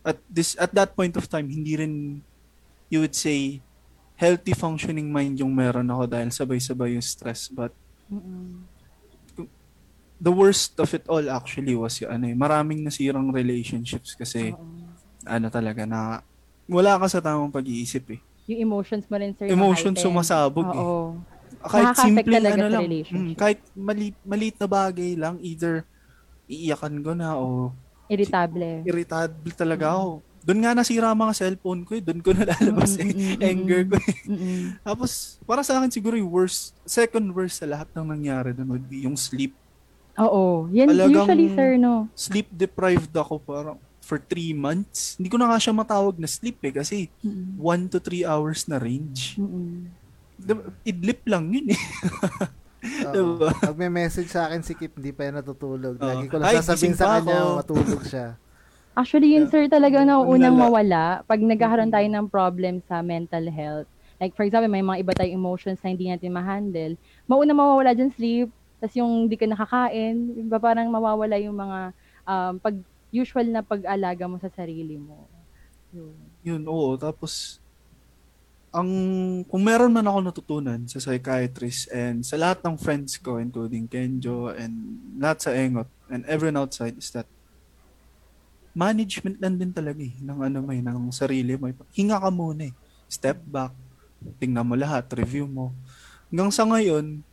at this at that point of time hindi rin you would say healthy functioning mind yung meron ako dahil sabay-sabay yung stress but Mm-mm. The worst of it all actually was yung ano eh, maraming nasirang relationships kasi Oo. ano talaga na wala ka sa tamang pag-iisip eh. Yung emotions mo rin, sir. Emotions ma-heighten. sumasabog eh. Oo. Kahit Nakaka-affect simpleng talaga ano sa lang, relationship. mm, kahit mali, maliit na bagay lang, either iiyakan ko na o Irritable. irritable talaga ako. Doon nga nasira ang mga cellphone ko eh. Doon ko nalalabas Mm, eh. mm, mm, Anger ko eh. Mm-mm. Tapos, para sa akin siguro yung worst, second worst sa lahat ng nangyari doon would be yung sleep. Oo. Yan Talagang- usually, sir, no? Sleep deprived ako parang for three months. Hindi ko na nga siya matawag na sleep eh kasi Mm-mm. one to three hours na range. Diba, Idlip lang yun eh. Oo. Diba? Pag may message sa akin si Kip, hindi pa yan natutulog. Lagi ko lang Ay, sasabihin sa kanya, ako. matulog siya. Actually, yun, Yeah. sir, talaga na Ang unang lala. mawala pag nagkakaroon tayo ng problem sa mental health. Like, for example, may mga iba tayong emotions na hindi natin ma-handle. Mauna mawawala dyan sleep, tapos yung hindi ka nakakain, iba parang mawawala yung mga um, pag usual na pag-alaga mo sa sarili mo. Yun. Yun, oo. Tapos, ang kung meron man ako natutunan sa psychiatrist and sa lahat ng friends ko, including Kenjo and lahat sa Engot and everyone outside is that management lang din talaga eh, ng ano may ng sarili mo. Hinga ka muna eh. Step back. Tingnan mo lahat, review mo. Hanggang sa ngayon,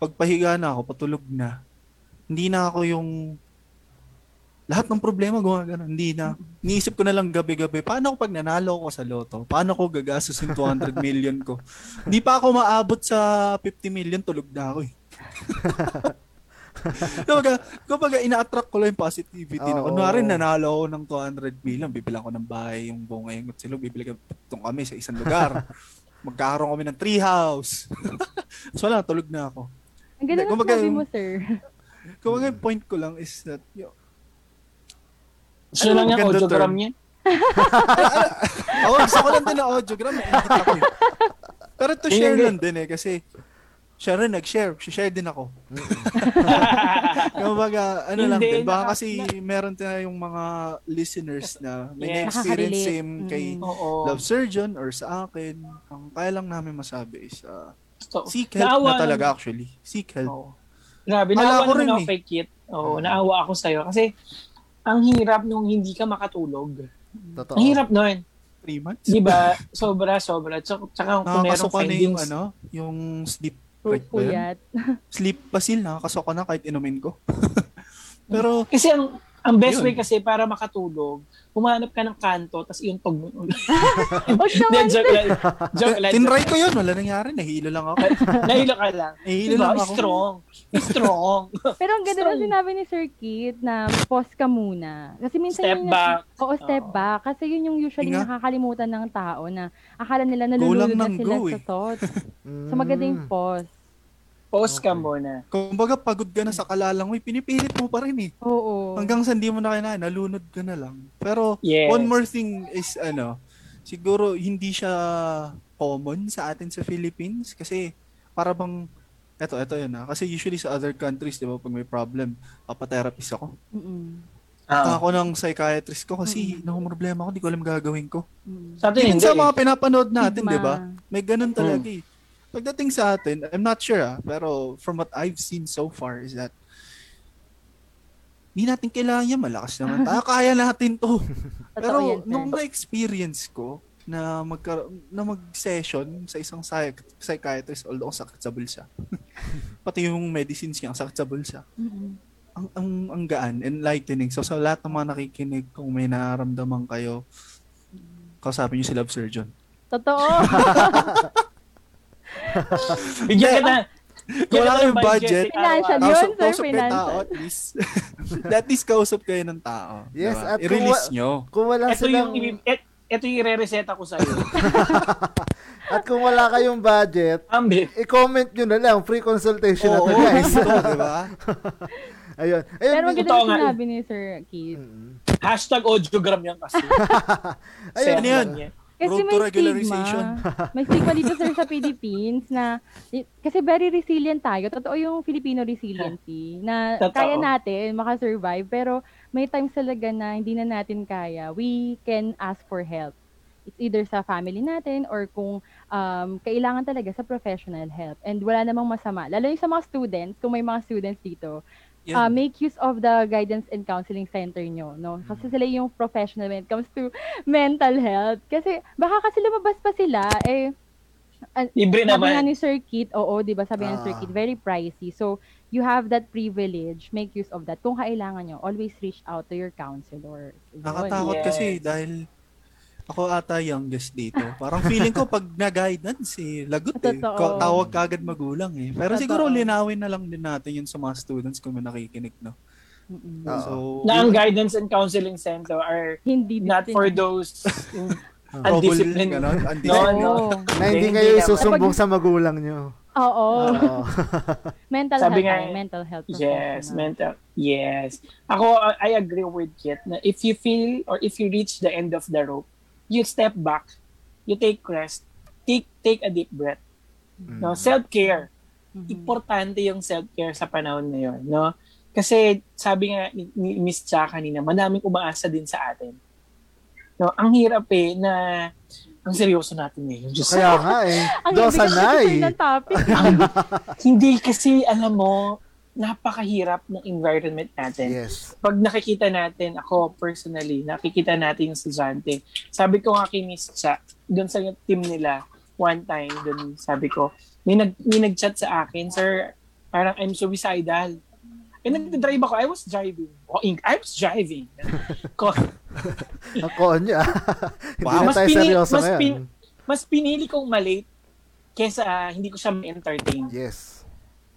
pagpahiga na ako, patulog na. Hindi na ako yung lahat ng problema gumagano. Hindi na. Niisip ko na lang gabi-gabi, paano ko pag nanalo ako sa loto? Paano ko gagastos yung 200 million ko? Hindi pa ako maabot sa 50 million, tulog na ako eh. kumbaga, kumbaga ina-attract ko lang yung positivity na. Oo. Kunwari, nanalo ako ng 200 million, bibilang ko ng bahay, yung buong ngayon at silog, bibili itong kami sa isang lugar. Magkakaroon kami ng tree house. so wala, tulog na ako. Ang ganda ng sabi yung- mo, sir. Kumbaga, yung point ko lang is that, yo, Gusto lang yung audiogram niya. ako, gusto ko lang din na audiogram. Eh. Pero to share yung- lang din eh. Kasi siya rin nag-share. Share din ako. Kumbaga, ano lang din. Baka kasi meron tayong mga listeners na may na-experience Nakaka-relate. same kay Mm. Oo. Love Surgeon or sa akin. Ang kaya lang namin masabi is uh, So, seek help naawa na talaga actually. Seek help. Oo. Grabe, naawa ko rin ako eh. kay Kit. Oo, naawa ako sa'yo. Kasi, ang hirap nung hindi ka makatulog. Totoo. Ang hirap nun. Three months. Di ba? Sobra, sobra. Tsaka, tsaka kung merong Nakakasuka na yung findings. ano, yung sleep right? Puyat. Sleep basil, nakakasuka na kahit inumin ko. Pero, Kasi ang ang best Yun. way kasi para makatulog, humanap ka ng kanto, tapos yung tog mo. Huwag Hindi, naman. joke lang. Joke lang. tinry ko yun. Wala nangyari. Nahilo lang ako. Nahilo ka lang. Nahilo Diba? lang ako. Strong. Strong. Pero ang ganda na sinabi ni Sir Kit na pause ka muna. Kasi minsan Step yun yung- back. Oo, step Oo. back. Kasi yun yung usually Hinga. nakakalimutan ng tao na akala nila nalulunod na ng sila go, sa eh. thoughts. Mm. So maganda yung pause. Ka Okay. muna. Kumbaga, pagod ka na sa kalalang mo, pinipilit mo pa rin eh. Oo. Hanggang sa hindi mo na kailangan, nalunod ka na lang. Pero, Yes. one more thing is, ano, siguro hindi siya common sa atin sa Philippines kasi para bang eto eto yun ah kasi usually sa other countries 'di ba pag may problem papatherapist ako Mm-mm. Ah. ako ng psychiatrist ko kasi mm problema ko, hindi ko alam gagawin ko. Sa atin Even hindi. sa mga pinapanood natin, di ba? May ganun talaga eh. Pagdating sa atin, I'm not sure ah, pero from what I've seen so far is that hindi natin kailangan yan, malakas naman tayo, kaya natin to. pero yan, nung na-experience ko na mag na mag-session sa isang psych- psychiatrist, although ang sakit sa bulsa. Pati yung medicines niya, ang sakit sa bulsa. Mm-mm. Ang, ang, ang gaan, enlightening. So sa lahat ng mga nakikinig, kung may nararamdaman kayo, kausapin niyo si Love Surgeon. Totoo. Bigyan kita. Kung wala kayong budget, Financial yun, Kausap, sir, kausap kayo financial. tao at least. at least kausap kayo ng tao. Yes, diba? at kung I-release wa- nyo. Kung wala Ito silang, yung, et, ito yung i-reseta ko sa'yo. at kung wala kayong budget, Ambit. i-comment nyo na lang, free consultation na Oo, to guys. ito, diba? Ayun. Ayun, Pero maganda yung nga. sinabi ni Sir Keith. Hashtag audiogram yan kasi. Ayun, ano yan? Kasi Road to may regularization. stigma. May stigma dito sir sa Philippines na kasi very resilient tayo. Totoo yung Filipino resiliency na Totoo. kaya natin makasurvive pero may times talaga na hindi na natin kaya. We can ask for help. It's either sa family natin or kung um, kailangan talaga sa professional help. And wala namang masama. Lalo yung sa mga students, kung may mga students dito. Uh, make use of the guidance and counseling center nyo, no? Kasi sila yung professional when it comes to mental health. Kasi baka kasi lumabas pa sila, eh, Libre sabi naman. ni Sir Kit, oo, di ba, sabi nga ni Sir Ah. Kit, very pricey. So, you have that privilege, make use of that. Kung kailangan nyo, always reach out to your counselor. Yun. Nakatakot Yes. kasi dahil ako ata youngest dito. Parang feeling ko pag na-guidance eh, lagot eh. Totoo. Ka- tawag kagad magulang eh. Pero Totoo. siguro linawin na lang din natin yun sa mga students kung may nakikinig, no? So, Na ang guidance and counseling center are Hindi not for those in undisciplined. ganon, No, undisciplined. no. Na hindi kayo naman. isusumbong sa magulang nyo. Oo. Mental Sabi health nga, tayo, mental health Yes, professional. mental. Yes. Ako, I agree with Kit na if you feel or if you reach the end of the rope, you step back, you take rest, take take a deep breath. No, self-care. Mhm. Importante yung self-care sa panahon na yun, no? Kasi sabi nga ni, ni Miss Cha kanina, madaming umaasa din sa atin. No, ang hirap eh na ang seryoso natin ngayon. Diyos Kaya nga eh. Ang Do ibig sabihin sanay. ng topic. Hindi kasi, alam mo, napakahirap ng environment natin. Yes. Pag nakikita natin, ako personally, nakikita natin yung estudyante. Sabi ko nga kay Miss Cha, doon sa team nila, one time, doon sabi ko, may, nag, may nag-chat sa akin, Sir, parang I'm suicidal. Eh, nag-drive ako. I was driving. Oh, I was driving. Ko, Ang konya. Hindi Wow. na Mas tayo pini- seryoso mas ngayon. pin- mas pinili kong malate kesa ah, hindi ko siya ma-entertain. Yes.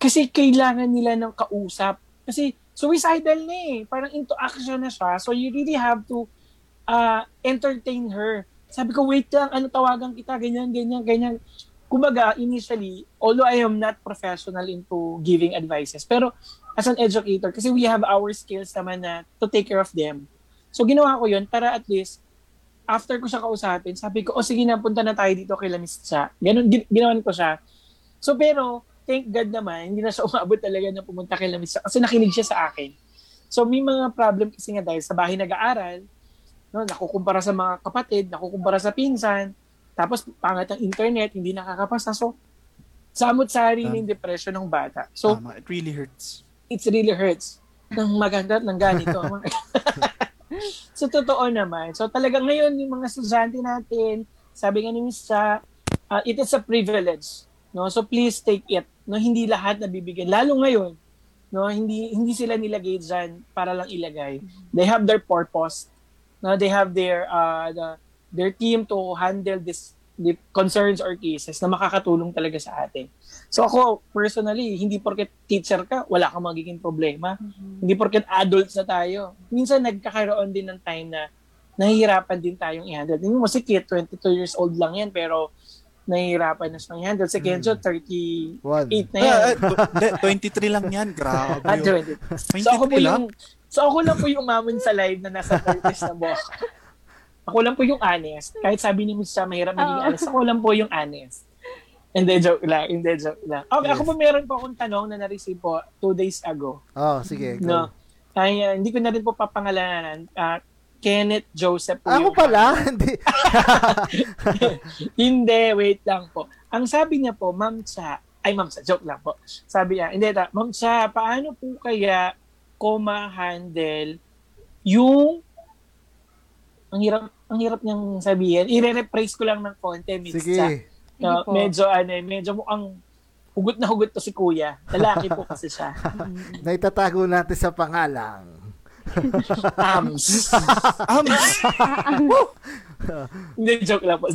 Kasi kailangan nila ng kausap. Kasi suicidal na eh. Parang into action na siya. So you really have to uh, entertain her. Sabi ko, wait lang, ano tawagan kita, ganyan, ganyan, ganyan. Kumbaga, initially, although I am not professional into giving advices, pero as an educator, kasi we have our skills naman na to take care of them. So ginawa ko yun para at least after ko siya kausapin, sabi ko, oh sige na, punta na tayo dito kay Lamis siya. Ganun, gin- ginawan ko siya. So pero, thank God naman, hindi na siya umabot talaga na pumunta kay Lamis siya kasi nakinig siya sa akin. So may mga problem kasi nga dahil sa bahay nag-aaral, no, nakukumpara sa mga kapatid, nakukumpara sa pinsan, tapos pangat ang internet, hindi nakakapasa. So, samot-sari na yung depression ng bata. So, Tama, it really hurts. it really hurts ng maganda ng ganito. so, totoo naman. So, talaga ngayon, yung mga estudyante natin, sabi nga ni. Cha, uh, it is a privilege. No? So, please take it. No? Hindi lahat nabibigyan. Lalo ngayon, no? hindi hindi sila nilagay dyan para lang ilagay. They have their purpose. No? They have their uh, the, their team to handle this the concerns or cases na makakatulong talaga sa atin. So ako, personally, hindi porket teacher ka, wala kang magiging problema. Hindi porket adults na tayo. Minsan nagkakaroon din ng time na nahihirapan din tayong i-handle. Tingnan mo si Kit, 22 years old lang yan, pero nahihirapan na siyang i-handle. Si Kenzo, 38 One. na yan. Ah, ah, tw- hindi, 23 lang yan. Grabe. Yun. 20. So ako po 23 lang? yung So ako lang po yung mamon sa live na nasa 30s na buhok. Ako lang po yung honest. Kahit sabi ni Miss Cha, mahirap maging Oo. honest. Ako lang po yung honest. Hindi, joke lang. Hindi, joke lang. Okay, Yes. ako po meron po akong tanong na na-receive po two days ago. Oh, sige. Go. No. Ay, ah, hindi ko na rin po papangalanan. Ah, Kenneth Joseph po Ako pala, hindi. hindi, wait lang po. Ang sabi niya po, Ma'am Cha, ay Ma'am Cha, joke lang po. Sabi niya, hindi, ta, Ma'am Cha, paano po kaya ko ma-handle yung ang hirap ang hirap niyang sabihin. I-rephrase ko lang ng konti, Miss. Sige. Sige No, po. medyo ano, eh, medyo mukhang hugot na hugot to si Kuya. Lalaki po kasi siya. Naitatago natin sa pangalang. Ams. Um, Hindi, joke lang po.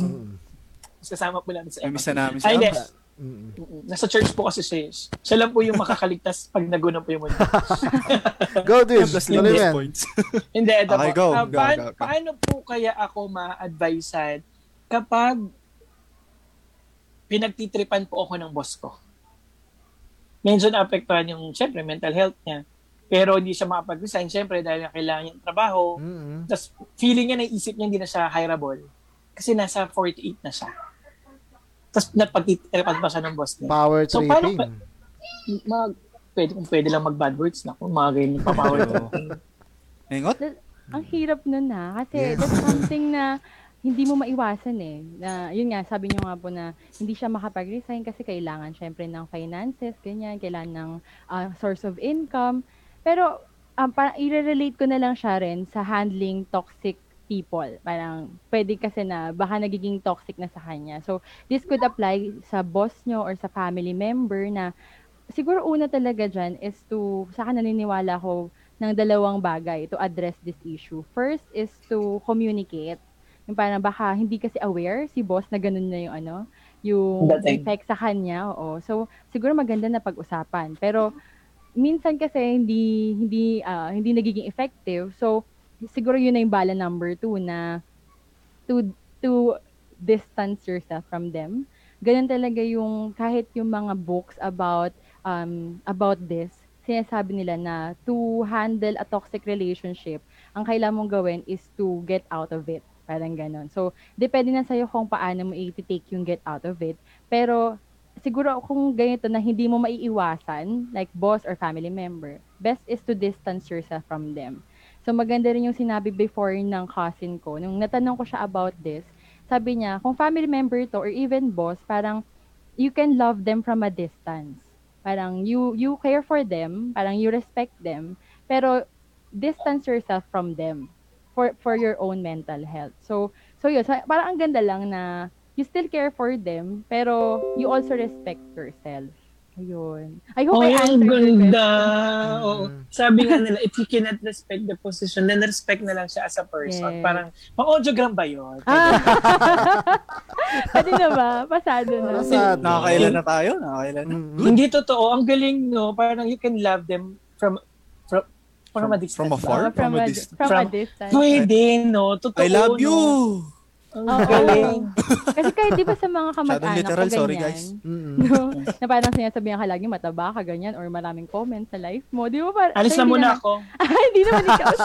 Kasama po namin sa Miss na namin hindi. Ams. Mm-mm. Nasa church po kasi siya. eh. Siya lang po yung makakaligtas pag nagunan po yung mundo. Go, Dish. Tuloy yan. points. Hindi, ito Okay, po. go, Ah, go, paano, go, go. paano po kaya ako ma-advisean kapag pinagtitripan po ako ng boss ko? Medyo naapektuhan yung, syempre, mental health niya. Pero hindi siya makapag-resign, syempre, dahil na kailangan niya ng trabaho. Mm-mm. Tapos, feeling niya, naisip niya hindi na siya hireable. Kasi nasa 48 na siya. Tapos, napagtitripan pa siya ng boss niya. Power So, paano tripping. Mag, pwede, kung pwede lang mag-bad words na kung mga ganyan pa power tripping. Nengot? Ang hirap nun na. Kasi Yes. that's something na hindi mo maiwasan eh. Na, yun nga, sabi nyo nga po na hindi siya makapag-resign kasi kailangan syempre ng finances, ganyan, kailangan ng ah, source of income. Pero, um, parang i-relate ko na lang siya rin sa handling toxic people. Parang, pwede kasi na baka nagiging toxic na sa kanya. So, this could apply sa boss nyo or sa family member na siguro una talaga dyan is to, sa akin naniniwala ko ng dalawang bagay to address this issue. First is to communicate. Yung parang baka hindi kasi aware si boss na ganun na yung ano, yung Dating. effect sa kanya. Oo. So, siguro maganda na pag-usapan. Pero, minsan kasi hindi hindi ah, hindi nagiging effective. So, siguro yun na yung bala number two na to to distance yourself from them. Ganun talaga yung kahit yung mga books about um about this, sinasabi nila na to handle a toxic relationship, ang kailangan mong gawin is to get out of it. Parang ganon. So, depende na sa'yo kung paano mo i-take yung get out of it. Pero, siguro kung ganito na hindi mo maiiwasan, like boss or family member, best is to distance yourself from them. So maganda rin yung sinabi before ng cousin ko, nung natanong ko siya about this, sabi niya, kung family member to or even boss, parang you can love them from a distance. Parang you you care for them, parang you respect them, pero distance yourself from them for for your own mental health. So so yun, so, parang ang ganda lang na you still care for them, pero you also respect yourself. Ayun. I hope Oh, I ang answered your ganda. Oo. Sabi nga nila, if you cannot respect the position, then respect na lang siya as a person. Yes. Parang, pang-audiogram ba yun? Ah. Pwede na ba? Pasado na. Pasado. Nakakailan na tayo? Nakakailan na? Mm. Hindi totoo. Ang galing, no? Parang you can love them from from from, a distance. From afar? ba? From, From a distance. from, a From- distance. Pwede, no? Totoo, I love you! no? Ang Oo. galing. Kasi kahit di ba sa mga kamag-anak literal, sorry, ganyan, guys. Mm-mm. no, na parang sinasabihan ka lagi mataba ka ganyan or maraming comments sa life mo. Di ba parang, Alis na muna naman- ako. Ah, hindi naman ikaw.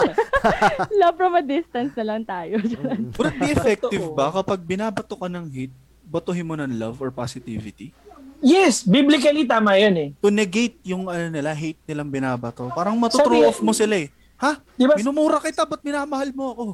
Love from a distance na lang tayo. Would it be effective ba kapag binabato ka ng hate, batuhin mo ng love or positivity? Yes, biblically tama yun eh. To negate yung ano nila, hate nilang binabato. Parang matutrue off mo sila eh. Ha? Di ba? Minumura kita, ba't minamahal mo ako?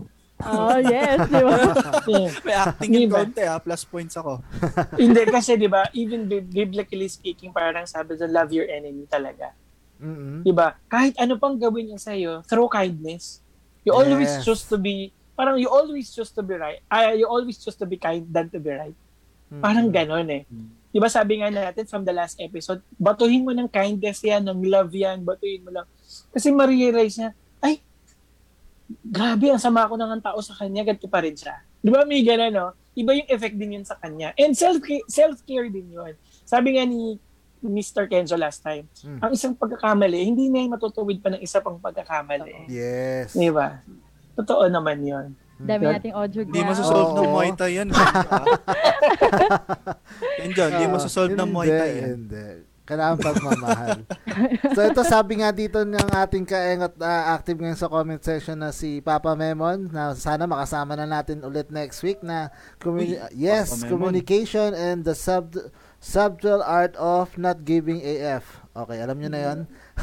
Oh, yes. Di ba? Yeah. May acting in Diba? konti ha, plus points ako. Hindi kasi 'di ba, even bi- biblically speaking, parang sabi sa love your enemy talaga. Mm-mm. 'Di ba? Kahit ano pang gawin niya sa iyo, through kindness. You always Yes. choose to be parang you always choose to be right. Ay, you always choose to be kind than to be right. Parang ganon eh. Di ba sabi nga natin from the last episode, batuhin mo ng kindness yan, ng love yan, batuhin mo lang. Kasi ma-realize niya, ay, grabe, ang sama ko ng tao sa kanya, ganito pa rin siya. Di ba may gano'n, no? Iba yung effect din yun sa kanya. And self self-care din yun. Sabi nga ni Mr. Kenzo last time, Mm. ang isang pagkakamali, hindi na yung matutuwid pa ng isa pang pagkakamali. Yes. Di ba? Totoo naman yun. Dami God. nating audio Hindi masasolve ng Oo. Muay Thai yan. Yan dyan, hindi Ah, masasolve ng Muay hindi, Thai yan. Hindi. Kailangan pagmamahal. so ito sabi nga dito ng ating kaengot na active ngayon sa comment section na si Papa Memon na sana makasama na natin ulit next week na communi- Uy, yes, Papa Memon. communication and the sub Subtle Art of Not Giving AF. Okay, alam nyo na yon.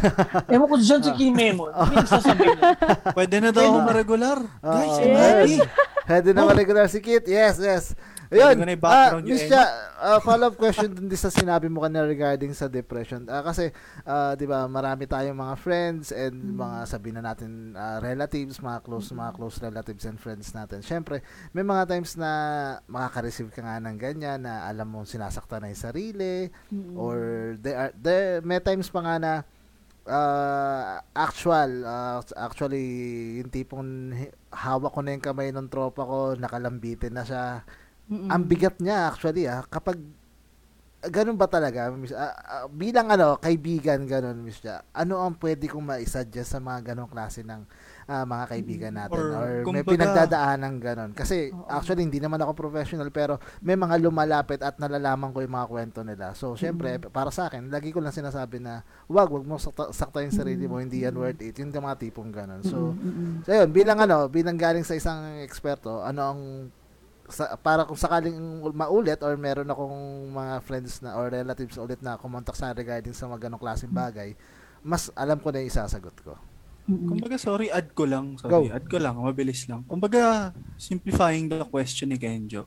Ewan ko dyan si Kim Memo. Hindi sasabihin niya. Pwede na daw ako ma-regular. Guys, happy. yes. Pwede na regular si Kit. Yes, yes. Ayun. Ko na yung Ah, background yun, Miss eh. Cha, ah, follow-up question din sa sinabi mo kanina regarding sa depression. Ah, kasi, ah, di ba, marami tayong mga friends and mga sabihin na natin ah, relatives, mga close, mga close relatives and friends natin. Siyempre, may mga times na makaka-receive ka nga ng ganyan na alam mo sinasaktan na yung sarili or there are there may times pa nga na uh, actual uh, actually yung tipong hawak ko na yung kamay ng tropa ko nakalambitin na siya Mm-mm. ang bigat niya actually ah. Kapag ganun ba talaga miss, ah, ah, bilang ano kaibigan ganun miss Cha, ano ang pwede kong ma-suggest sa mga ganong klase ng ah, mga kaibigan natin? Or, or, may kumbaga- pinagdadaanan ganon kasi Oo. actually hindi naman ako professional pero may mga lumalapit at nalalaman ko yung mga kwento nila. So syempre para sa akin lagi ko lang sinasabi na wag wag mo sakta, sakta yung sarili mo hindi yan worth it. Yung mga tipong ganon so Mm-mm. So yun, bilang ano, bilang galing sa isang eksperto, ano ang sa, para kung sakaling maulit or meron akong mga friends na or relatives ulit na kumontak sa regarding sa mga ganong klaseng bagay, mas alam ko na yung isasagot ko. Kumbaga, sorry, add ko lang. Sorry, Go. add ko lang. Mabilis lang. Kumbaga, simplifying the question ni Kenjo.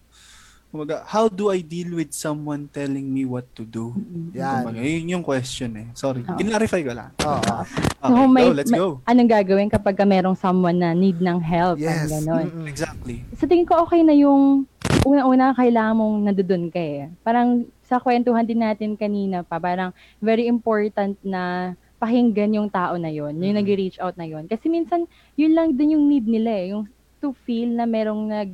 Kumbaga, how do I deal with someone telling me what to do? Yan. Kumbaga, yun yung question eh. Sorry, Oo. kinlarify ko lang. Oo. Okay, So, may, go, let's may- go. Anong gagawin kapag ka merong someone na need ng help? Yes. Yes. Ganon. Mm-mm. Exactly. Sa tingin ko, okay na yung una-una kailangan mong nandun ka eh. Parang sa kwentuhan din natin kanina pa, parang very important na pakinggan yung tao na yon yung Mm. nag-reach out na yon Kasi minsan, yun lang din yung need nila eh. Yung to feel na merong nag,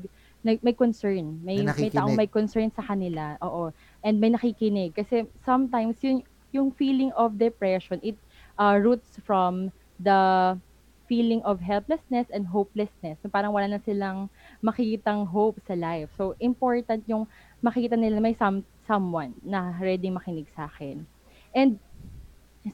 nag may concern. May, May may taong may concern sa kanila. Oo. And may nakikinig. Kasi sometimes, yung, yung feeling of depression, it uh, roots from the feeling of helplessness and hopelessness. So, parang wala na silang makikitang hope sa life. So, important yung makikita nila may some, someone na ready makinig sa akin. And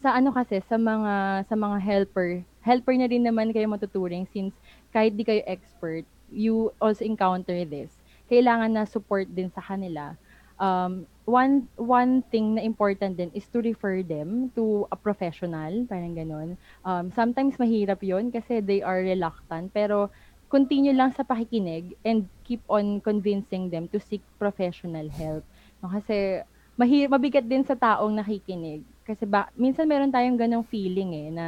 sa ano kasi sa mga sa mga helper, helper na rin naman kayo matuturing since kahit di kayo expert, you also encounter this. Kailangan na support din sa kanila. Um, one one thing na important din is to refer them to a professional, parang ganun. Um, sometimes mahirap yon kasi they are reluctant, pero continue lang sa pakikinig and keep on convincing them to seek professional help. No, kasi mahir mabigat din sa taong nakikinig. Kasi ba, minsan meron tayong ganong feeling eh, na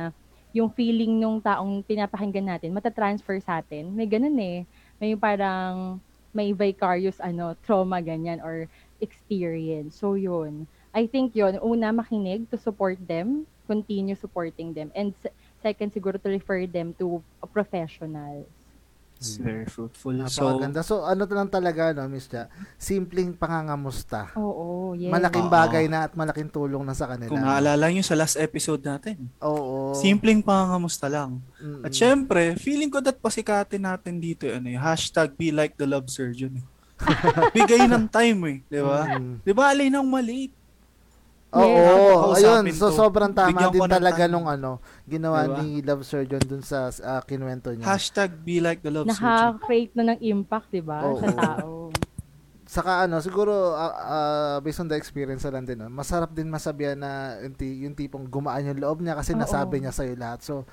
yung feeling nung taong pinapakinggan natin, matatransfer sa atin. May ganun eh. May parang, may vicarious ano, trauma ganyan or experience. So yun. I think yun, una makinig to support them, continue supporting them. And se- second, siguro to refer them to a professional. It's very fruitful. So, Napakaganda. So, ano lang talaga, no, Miss Cha? Simpleng pangangamusta. Oo, yes. Malaking Oo. bagay na at malaking tulong na sa kanila. kung naalala nyo sa last episode natin, Oo. simpleng pangangamusta lang. Mm-mm. At syempre, feeling ko that pasikatin natin dito, ano, yung hashtag be like the love surgeon. eh. Bigay ng time eh, di ba? Mm. Di ba, alay nang mali. Oo, Yes. ayun. So sobrang tama Bigyan din ng talaga time. nung ano, ginawa Diba? ni Love Surgeon dun sa uh, kinuwento niya. Hashtag be like the love surgeon. Nakaka-create na ng impact, di ba, sa tao. Saka ano, siguro ah, ah, based on the experience lang din, no, masarap din masabihan na yung, ti- yung tipong gumaan yung loob niya kasi Oo. nasabi niya sa'yo lahat. So,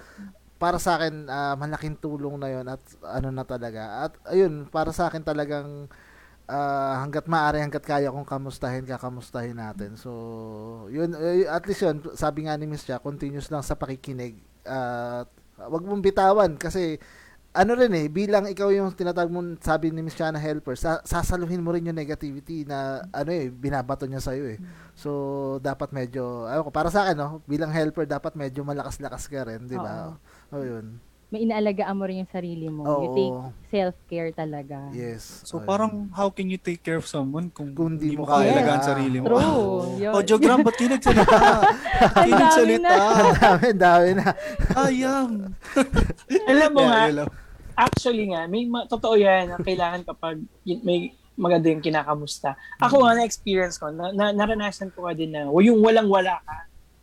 para sa akin, ah, malaking tulong na yon at ano na talaga. At ayun, para sa akin talagang ah, hanggat maaari, hanggat kaya kong kamustahin, kakamustahin natin. So, yun, eh, at least yun, sabi nga ni Miss Cha, continuous lang sa pakikinig. At wag mong bitawan kasi ano rin eh, bilang ikaw yung tinatawag mo, sabi ni Miss Chana helper, sa, sasaluhin mo rin yung negativity na ano eh, binabato niya sa'yo eh. So, dapat medyo, ayun ko, para sa akin, no, bilang helper, dapat medyo malakas-lakas ka rin, di ba? O, yun. May inaalagaan mo rin yung sarili mo. You Oo. take self-care talaga. Yes. So Ayun. parang how can you take care of someone kung, Kung di hindi mo kaya. alagaan sarili mo? True. Yun. Oh, Jogram, ba't ka nagsalita? Ang Hindi dami dami, na. Ayang. Alam mo nga, Yeah, actually nga, may ma- totoo yan na kailangan kapag may maganda yung kinakamusta. Ako nga na-experience ko, na, na, naranasan ko nga din na yung walang-wala ka.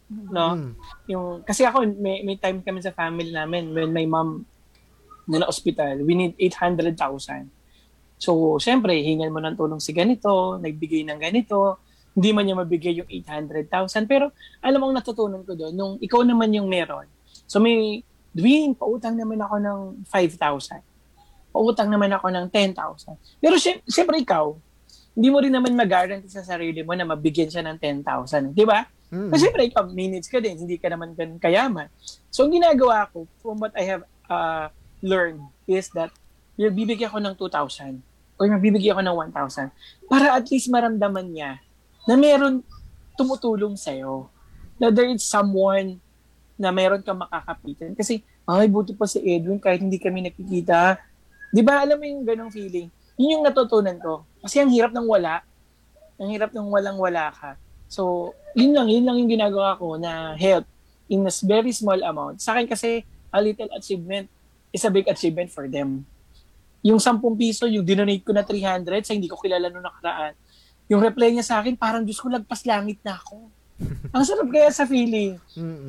No? Mm. Yung, kasi ako, may, may time kami sa family namin when my mom na na-hospital, we need 800,000. So, syempre, hingan mo ng tulong si ganito, nagbigay ng ganito. hindi man niya mabigay yung 800,000. Pero alam mo ang natutunan ko doon, nung ikaw naman yung meron. So may, Dwayne, pautang naman ako ng 5,000. Pautang naman ako ng 10,000. Pero sy- syempre ikaw, hindi mo rin naman mag-guarantee sa sarili mo na mabigyan siya ng 10,000. Di ba? Mm. Kasi syempre ikaw, minutes ka din, hindi ka naman ganun kayaman. So ang ginagawa ko, from what I have uh, learned, is that bibigyan ko ng 2,000 or mabibigyan ko ng 1,000 para at least maramdaman niya na meron tumutulong sa'yo. Na there is someone na meron kang makakapitan. Kasi, ay, buti pa si Edwin kahit hindi kami nakikita. Di ba, alam mo yung ganong feeling? Yun yung natutunan ko. Kasi ang hirap ng wala. Ang hirap ng walang-wala ka. So, yun lang, yun lang yung ginagawa ko na help in a very small amount. Sa akin kasi, a little achievement is a big achievement for them. Yung 10 piso, yung dinonate ko na 300 sa hindi ko kilala noong nakaraan, yung reply niya sa akin, parang Diyos ko, lagpas langit na ako. Ang sarap kaya sa feeling.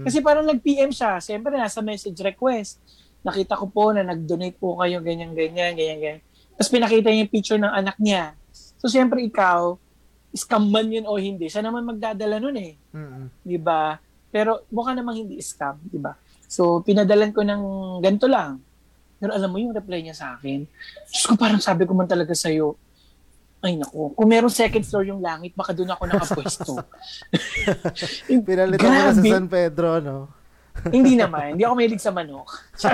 Kasi parang nag-PM siya. Siyempre, nasa message request. Nakita ko po na nag-donate po kayo, ganyan, ganyan, ganyan, ganyan. Tapos pinakita niya yung picture ng anak niya. So, siyempre, ikaw, scam man yun o hindi, siya naman magdadala nun eh. Mm-mm. Di ba? Pero mukha namang hindi scam, di ba? So, pinadalan ko ng ganito lang. Pero alam mo yung reply niya sa akin, Diyos ko, parang sabi ko man talaga sa'yo, ay nako, kung meron second floor yung langit, baka doon ako nakapwesto. Pinalitan mo na sa. San Pedro, no? Hindi naman. Hindi ako mahilig sa manok.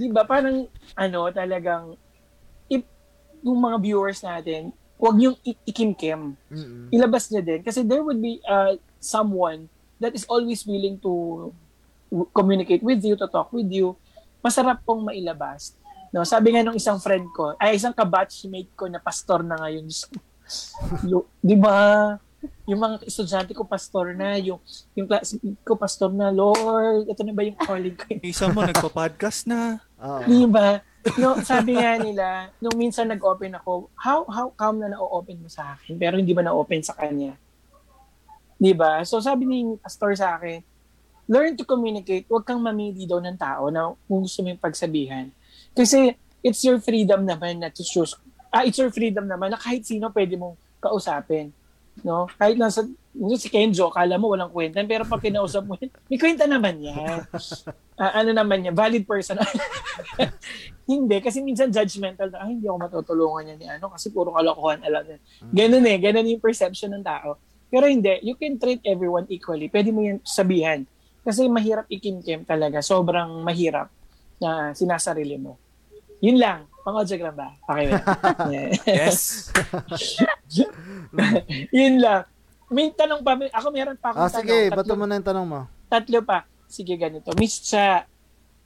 Di ba? Parang, ano, talagang, if, yung mga viewers natin, yung i- ikimkim. Mm-mm. Ilabas niya din. Kasi there would be uh, someone that is always willing to communicate with you, to talk with you. Masarap pong mailabas. No, sabi nga nung isang friend ko, ay isang kabatchmate ko na pastor na ngayon. Di ba? Yung mga estudyante ko pastor na, yung yung classmate ko pastor na, Lord, ito na ba yung calling ko? Isa mo, nagpa-podcast na. Oo. Di ba? No, sabi nga nila, nung minsan nag-open ako, how how come na na-open mo sa akin pero hindi ba na-open sa kanya? Di ba? So sabi ni pastor sa akin, learn to communicate. Huwag kang mamili daw ng tao na kung gusto mo yung pagsabihan. Kasi it's your freedom naman na to choose. Ah, it's your freedom naman na kahit sino pwede mong kausapin. No? Kahit nasa yung si Kenjo, kala mo walang kwenta, pero pag kinausap mo, yun, may kwenta naman yan. Ah, ano naman yan, valid person. hindi, kasi minsan judgmental na, ay, hindi ako matutulungan niya ni ano, kasi puro kalokohan alam niya. Ganun eh, ganun yung perception ng tao. Pero hindi, you can treat everyone equally. Pwede mo yan sabihan. Kasi mahirap ikimkim talaga. Sobrang mahirap na sinasarili mo. Yun lang. Pang-audiogram ba? Okay ba? Yeah. Yes. Yun lang. May tanong pa. may- Ako meron pa akong Ah, sige, tanong. bato Tatlo, mo na yung tanong mo. tatlo pa. Sige, ganito. Miss Cha,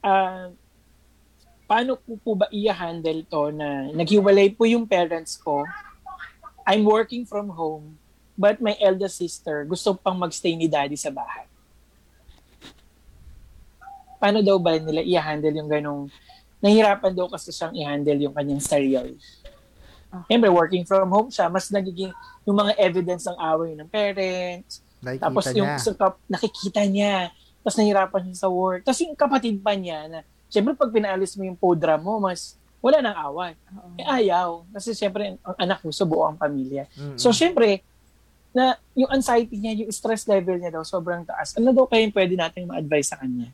ah, paano ko po ba i-handle to na naghiwalay po yung parents ko? I'm working from home, but my eldest sister gusto pang magstay ni daddy sa bahay. Paano daw ba nila i-handle yung ganong nahirapan daw kasi siyang i-handle yung kanyang sarili. Okay. Siyempre, working from home siya, mas nagiging yung mga evidence ng away ng parents, Nakikita tapos niya. yung sa kap- nakikita niya, tapos nahirapan siya sa work. Tapos yung kapatid pa niya na, syempre pag pinaalis mo yung podra mo, mas wala nang away. Oo. Eh ayaw. Kasi syempre, ang anak mo, so buo ang pamilya. Mm-mm. So syempre, na yung anxiety niya, yung stress level niya daw, sobrang taas. Ano daw kayong pwede natin ma-advise sa kanya?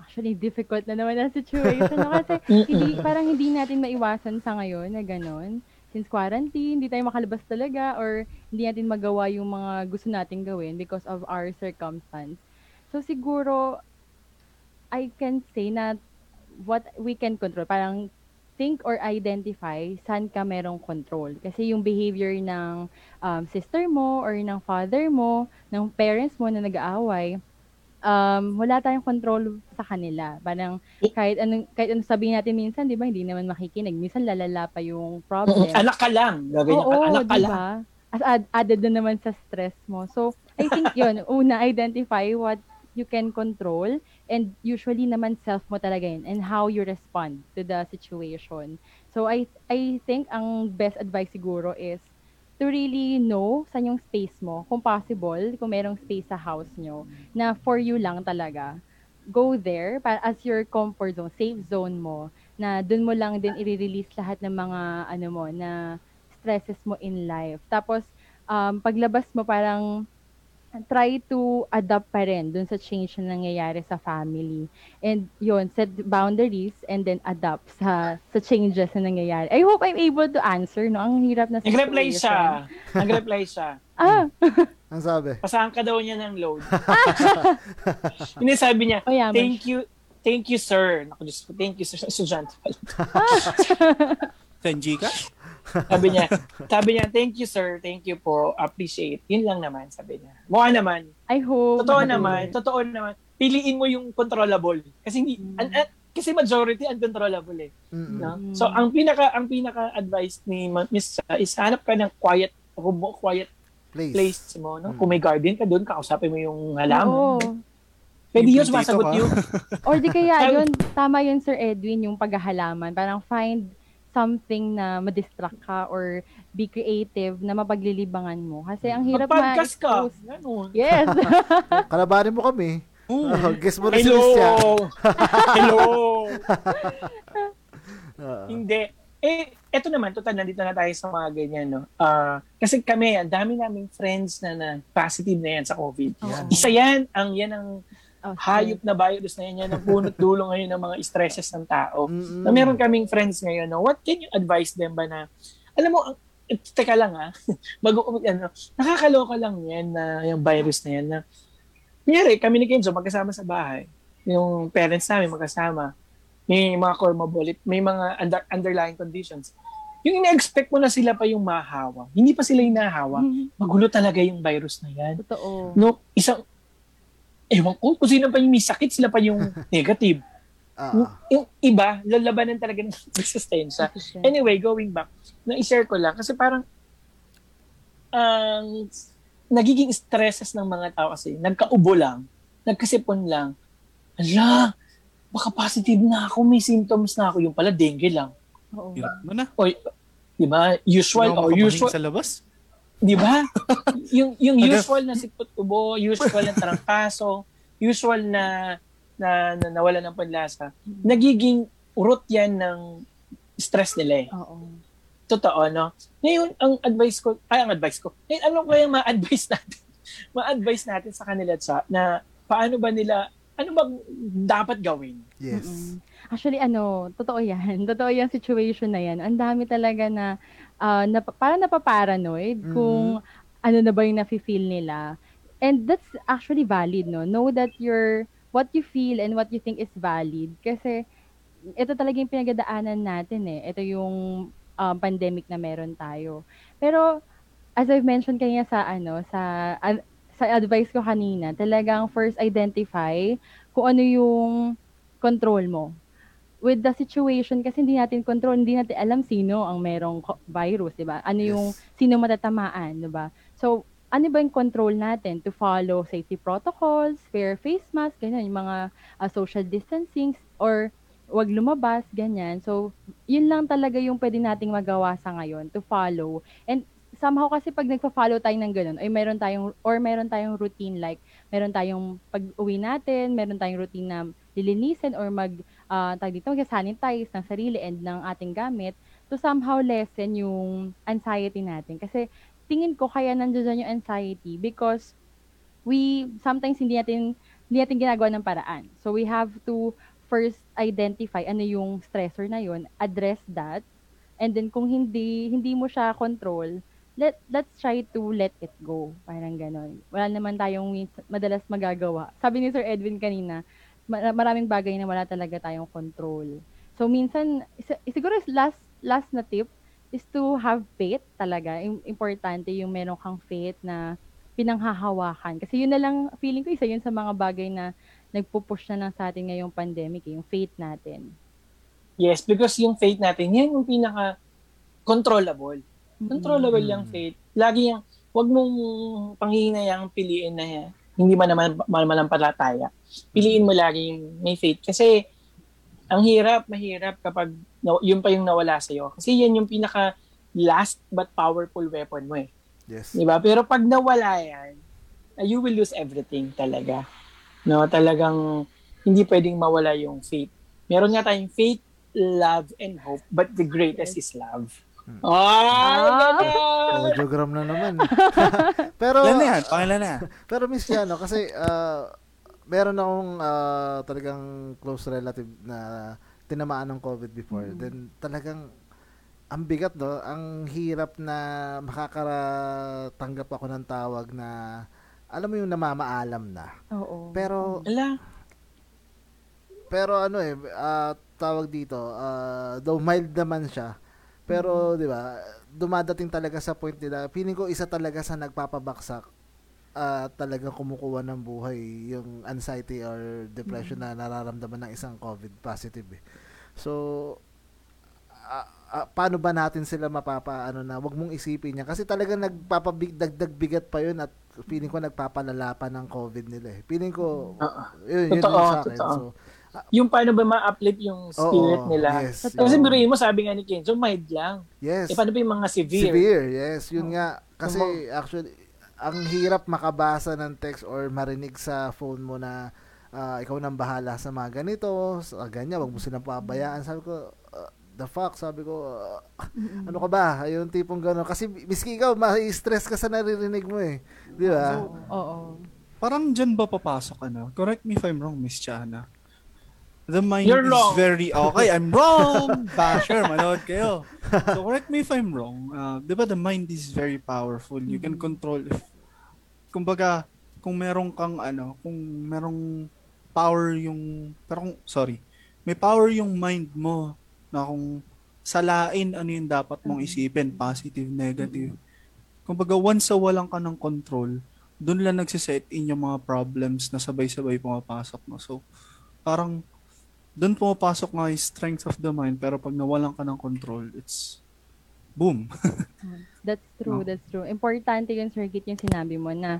Actually, difficult na naman ang situation. no? Kasi hindi, parang hindi natin maiwasan sa ngayon na gano'n. Since quarantine, hindi tayo makalabas talaga or hindi natin magawa yung mga gusto nating gawin because of our circumstance. So siguro, I can say na what we can control, parang think or identify saan ka merong control. Kasi yung behavior ng um, sister mo or ng father mo, ng parents mo na nag-aaway, um, wala tayong control sa kanila. Parang kahit anong kahit anong sabihin natin minsan, 'di ba, hindi naman makikinig. Minsan lalala pa yung problem. Anak ka lang. Gaganyan ka. Oo, Anak ka di lang. As add- added na naman sa stress mo. So, I think yun, una, identify what you can control and usually naman self mo talaga yun and how you respond to the situation. So, I I think ang best advice siguro is to really know saan yung space mo. Kung possible, kung merong space sa house nyo, na for you lang talaga, go there para as your comfort zone, safe zone mo, na dun mo lang din i-release lahat ng mga ano mo na stresses mo in life. Tapos um, paglabas mo parang try to adapt pa rin dun sa change na nangyayari sa family. And yun, set boundaries and then adapt sa sa changes na nangyayari. I hope I'm able to answer, no? Ang hirap na Nag-reply siya. Nag-reply siya. Ah, Ang sabi. Pasahan ka daw niya ng load. Hindi sabi niya, Oh, yeah, thank you, thank you sir. Naku, Diyos ko, thank you sir. Estudyante pala. Senji ka? Sabi niya, sabi niya, thank you sir, thank you po, appreciate. Yun lang naman, sabi niya. Mukha naman. I hope. Totoo makatulong. naman, totoo naman. Piliin mo yung controllable. Kasi hindi, an- an- kasi majority uncontrollable eh. Mm-mm. No? So ang pinaka ang pinaka advice ni Ma- Miss Sa is hanap ka ng quiet room quiet Place. place mo, no? Mm. Kung may garden ka doon, kausapin mo yung halaman. Oo. Pwede yun, Yung sumasagot yun. Or di kaya yun, tama yun Sir Edwin, yung paghahalaman. Parang find something na madistract ka or be creative na mapaglilibangan mo. Kasi ang hirap Mag-podcast ka. ma-expose. Ganun. Yes. Kalabanin mo kami. Oo. Oh, guess mo rin si Hello! Lucia. Hello! Oo. Hindi. Eh, eto naman, total, nandito na tayo sa mga ganyan, no? Ah, kasi kami, ang dami naming friends na, na positive na yan sa COVID. Yan. Isa yan, ang yan ang Oh, hayop na virus na yan, yan ang punot dulo ngayon ng mga stresses ng tao. Mm-mm. Na meron kaming friends ngayon, no? what can you advise them ba na, alam mo, ang- teka lang ha, bago ko, ano, nakakaloka lang yan na yung virus na yan na, kunyari, kami ni Kenzo magkasama sa bahay, yung parents namin magkasama, may mga comorbid, may mga under, underlying conditions. Yung ina-expect mo na sila pa yung mahawa, hindi pa sila yung nahawa, magulo talaga yung virus na yan. Totoo. No, isang, ewan ko, kung sino pa yung may sakit, sila pa yung negative. Ah. Yung iba, lalabanan talaga ng resistensya. Anyway, going back, na-share ko lang kasi parang ang nagiging stresses ng mga tao kasi nagkaubo lang, nagkasipon lang. Ala, baka positive na ako, may symptoms na ako. Yung pala, dengue lang. Oo. Hirap mo na. O, di ba? Usual, Hindi or makapahing usual, sa labas. Di ba? yung yung usual na sipot ubo, usual na tarangkaso, usual na na, na nawala ng panlasa. Nagiging root yan ng stress nila eh. Oo. Totoo, no? Ngayon, ang advice ko, ay, ang advice ko, ngayon, ano kaya ma-advise natin? ma-advise natin sa kanila sa, na paano ba nila, ano bang dapat gawin? Yes. Mm-mm. Actually, ano, totoo yan. Totoo yung situation na yan. Ang dami talaga na, uh, nap- parang napaparanoid Mhm. kung ano na ba yung nafe-feel nila. And that's actually valid, no? Know that your what you feel and what you think is valid. Kasi ito talaga yung pinagdaanan natin eh. Ito yung um, pandemic na meron tayo. Pero as I've mentioned kanina sa ano sa ad- sa advice ko kanina, talagang first identify kung ano yung control mo. With the situation, kasi hindi natin control, hindi natin alam sino ang merong virus, di ba? Ano yung, Yes. sino matatamaan, di ba? So, ano ba yung control natin to follow safety protocols, wear face mask, ganyan, yung mga uh, social distancing, or wag lumabas, ganyan. So, yun lang talaga yung pwede nating magawa sa ngayon to follow. And somehow kasi pag nagpa-follow tayo ng ganun, ay meron tayong, or meron tayong routine like, meron tayong pag-uwi natin, meron tayong routine na lilinisin or mag, uh, tag dito, mag-sanitize ng sarili and ng ating gamit to somehow lessen yung anxiety natin. Kasi tingin ko kaya nandiyan yung anxiety because we sometimes hindi natin hindi natin ginagawa ng paraan. So we have to first identify ano yung stressor na yun, address that, and then kung hindi hindi mo siya control, let let's try to let it go. Parang ganon. Wala naman tayong madalas magagawa. Sabi ni Sir Edwin kanina, maraming bagay na wala talaga tayong control. So minsan siguro is last last na tip is to have faith talaga. Im- Importante yung meron kang faith na pinanghahawakan. Kasi yun na lang, feeling ko isa yun sa mga bagay na nagpupush na lang sa atin ngayong pandemic, eh, yung faith natin. Yes, because yung faith natin, yan yung pinaka controllable. Controllable Mm. yung faith. Lagi yung, wag mong panghihinayang piliin na yan. Hindi man naman malampalataya. Piliin mo lagi yung may faith. Kasi, ang hirap, mahirap kapag yun pa yung nawala sa'yo. Kasi yan yung pinaka last but powerful weapon mo eh. Yes. Di ba? Pero pag nawala yan, uh, you will lose everything talaga. No, talagang hindi pwedeng mawala yung faith. Meron nga tayong faith, love, and hope, but the greatest is love. Ah, ganun! Audiogram na naman. pero, Ilan na yan? Pangilan na yan? pero Miss Yano, kasi ah, meron akong ah, talagang close relative na tinamaan ng COVID before. Then talagang ang bigat no, ang hirap na makakatanggap ako ng tawag na alam mo yung namamaalam na. Oo. Pero Ala, pero ano eh ah, tawag dito, ah, though mild naman siya. Pero 'di ba, dumadating talaga sa point nila. Feeling ko isa talaga sa nagpapabaksak ah talagang kumukuha ng buhay yung anxiety or depression na nararamdaman ng isang COVID positive eh. So ah, ah, paano ba natin sila mapapa ano na wag mong isipin niya kasi talagang nagpapabig dagdag bigat pa yun at feeling ko nagpapalala pa ng COVID nila eh. Feeling ko Oo. yun, yun Totoo, yung sa akin. totoo. So, yung paano ba ma-uplift yung spirit oo, nila. Yes. Kasi yun. biruin mo, sabi nga ni Kenzo, mild lang. Yes. Eh, paano ba yung mga severe? Severe, yes. Yun nga. Kasi actually, ang hirap makabasa ng text or marinig sa phone mo na ah, ikaw nang bahala sa mga ganito, sa ganyan, wag mo silang pabayaan. Sabi ko, ah, the fuck, sabi ko, ah, ano ka ba? Yung tipong gano'n. Kasi miski ikaw, ma-stress ka sa naririnig mo eh. Di ba? Oo. Parang dyan ba papasok ano? Correct me if I'm wrong, Miss Chana. The mind You're is wrong. very... Okay, I'm wrong! Basher, manood kayo. So correct me if I'm wrong. Uh, di ba the mind is very powerful. You can control if... Kumbaga, kung merong kang ano, kung merong power yung... Pero kung, sorry. May power yung mind mo na kung salain ano yung dapat mong isipin, positive, negative. Kumbaga, once sa walang ka ng control, doon lang nagsiset in yung mga problems na sabay-sabay pumapasok mo. So, parang doon pumapasok nga yung strength of the mind pero pag nawalan ka ng control, it's boom. That's true, No. that's true. Importante yun, Sir Kit, yung sinabi mo na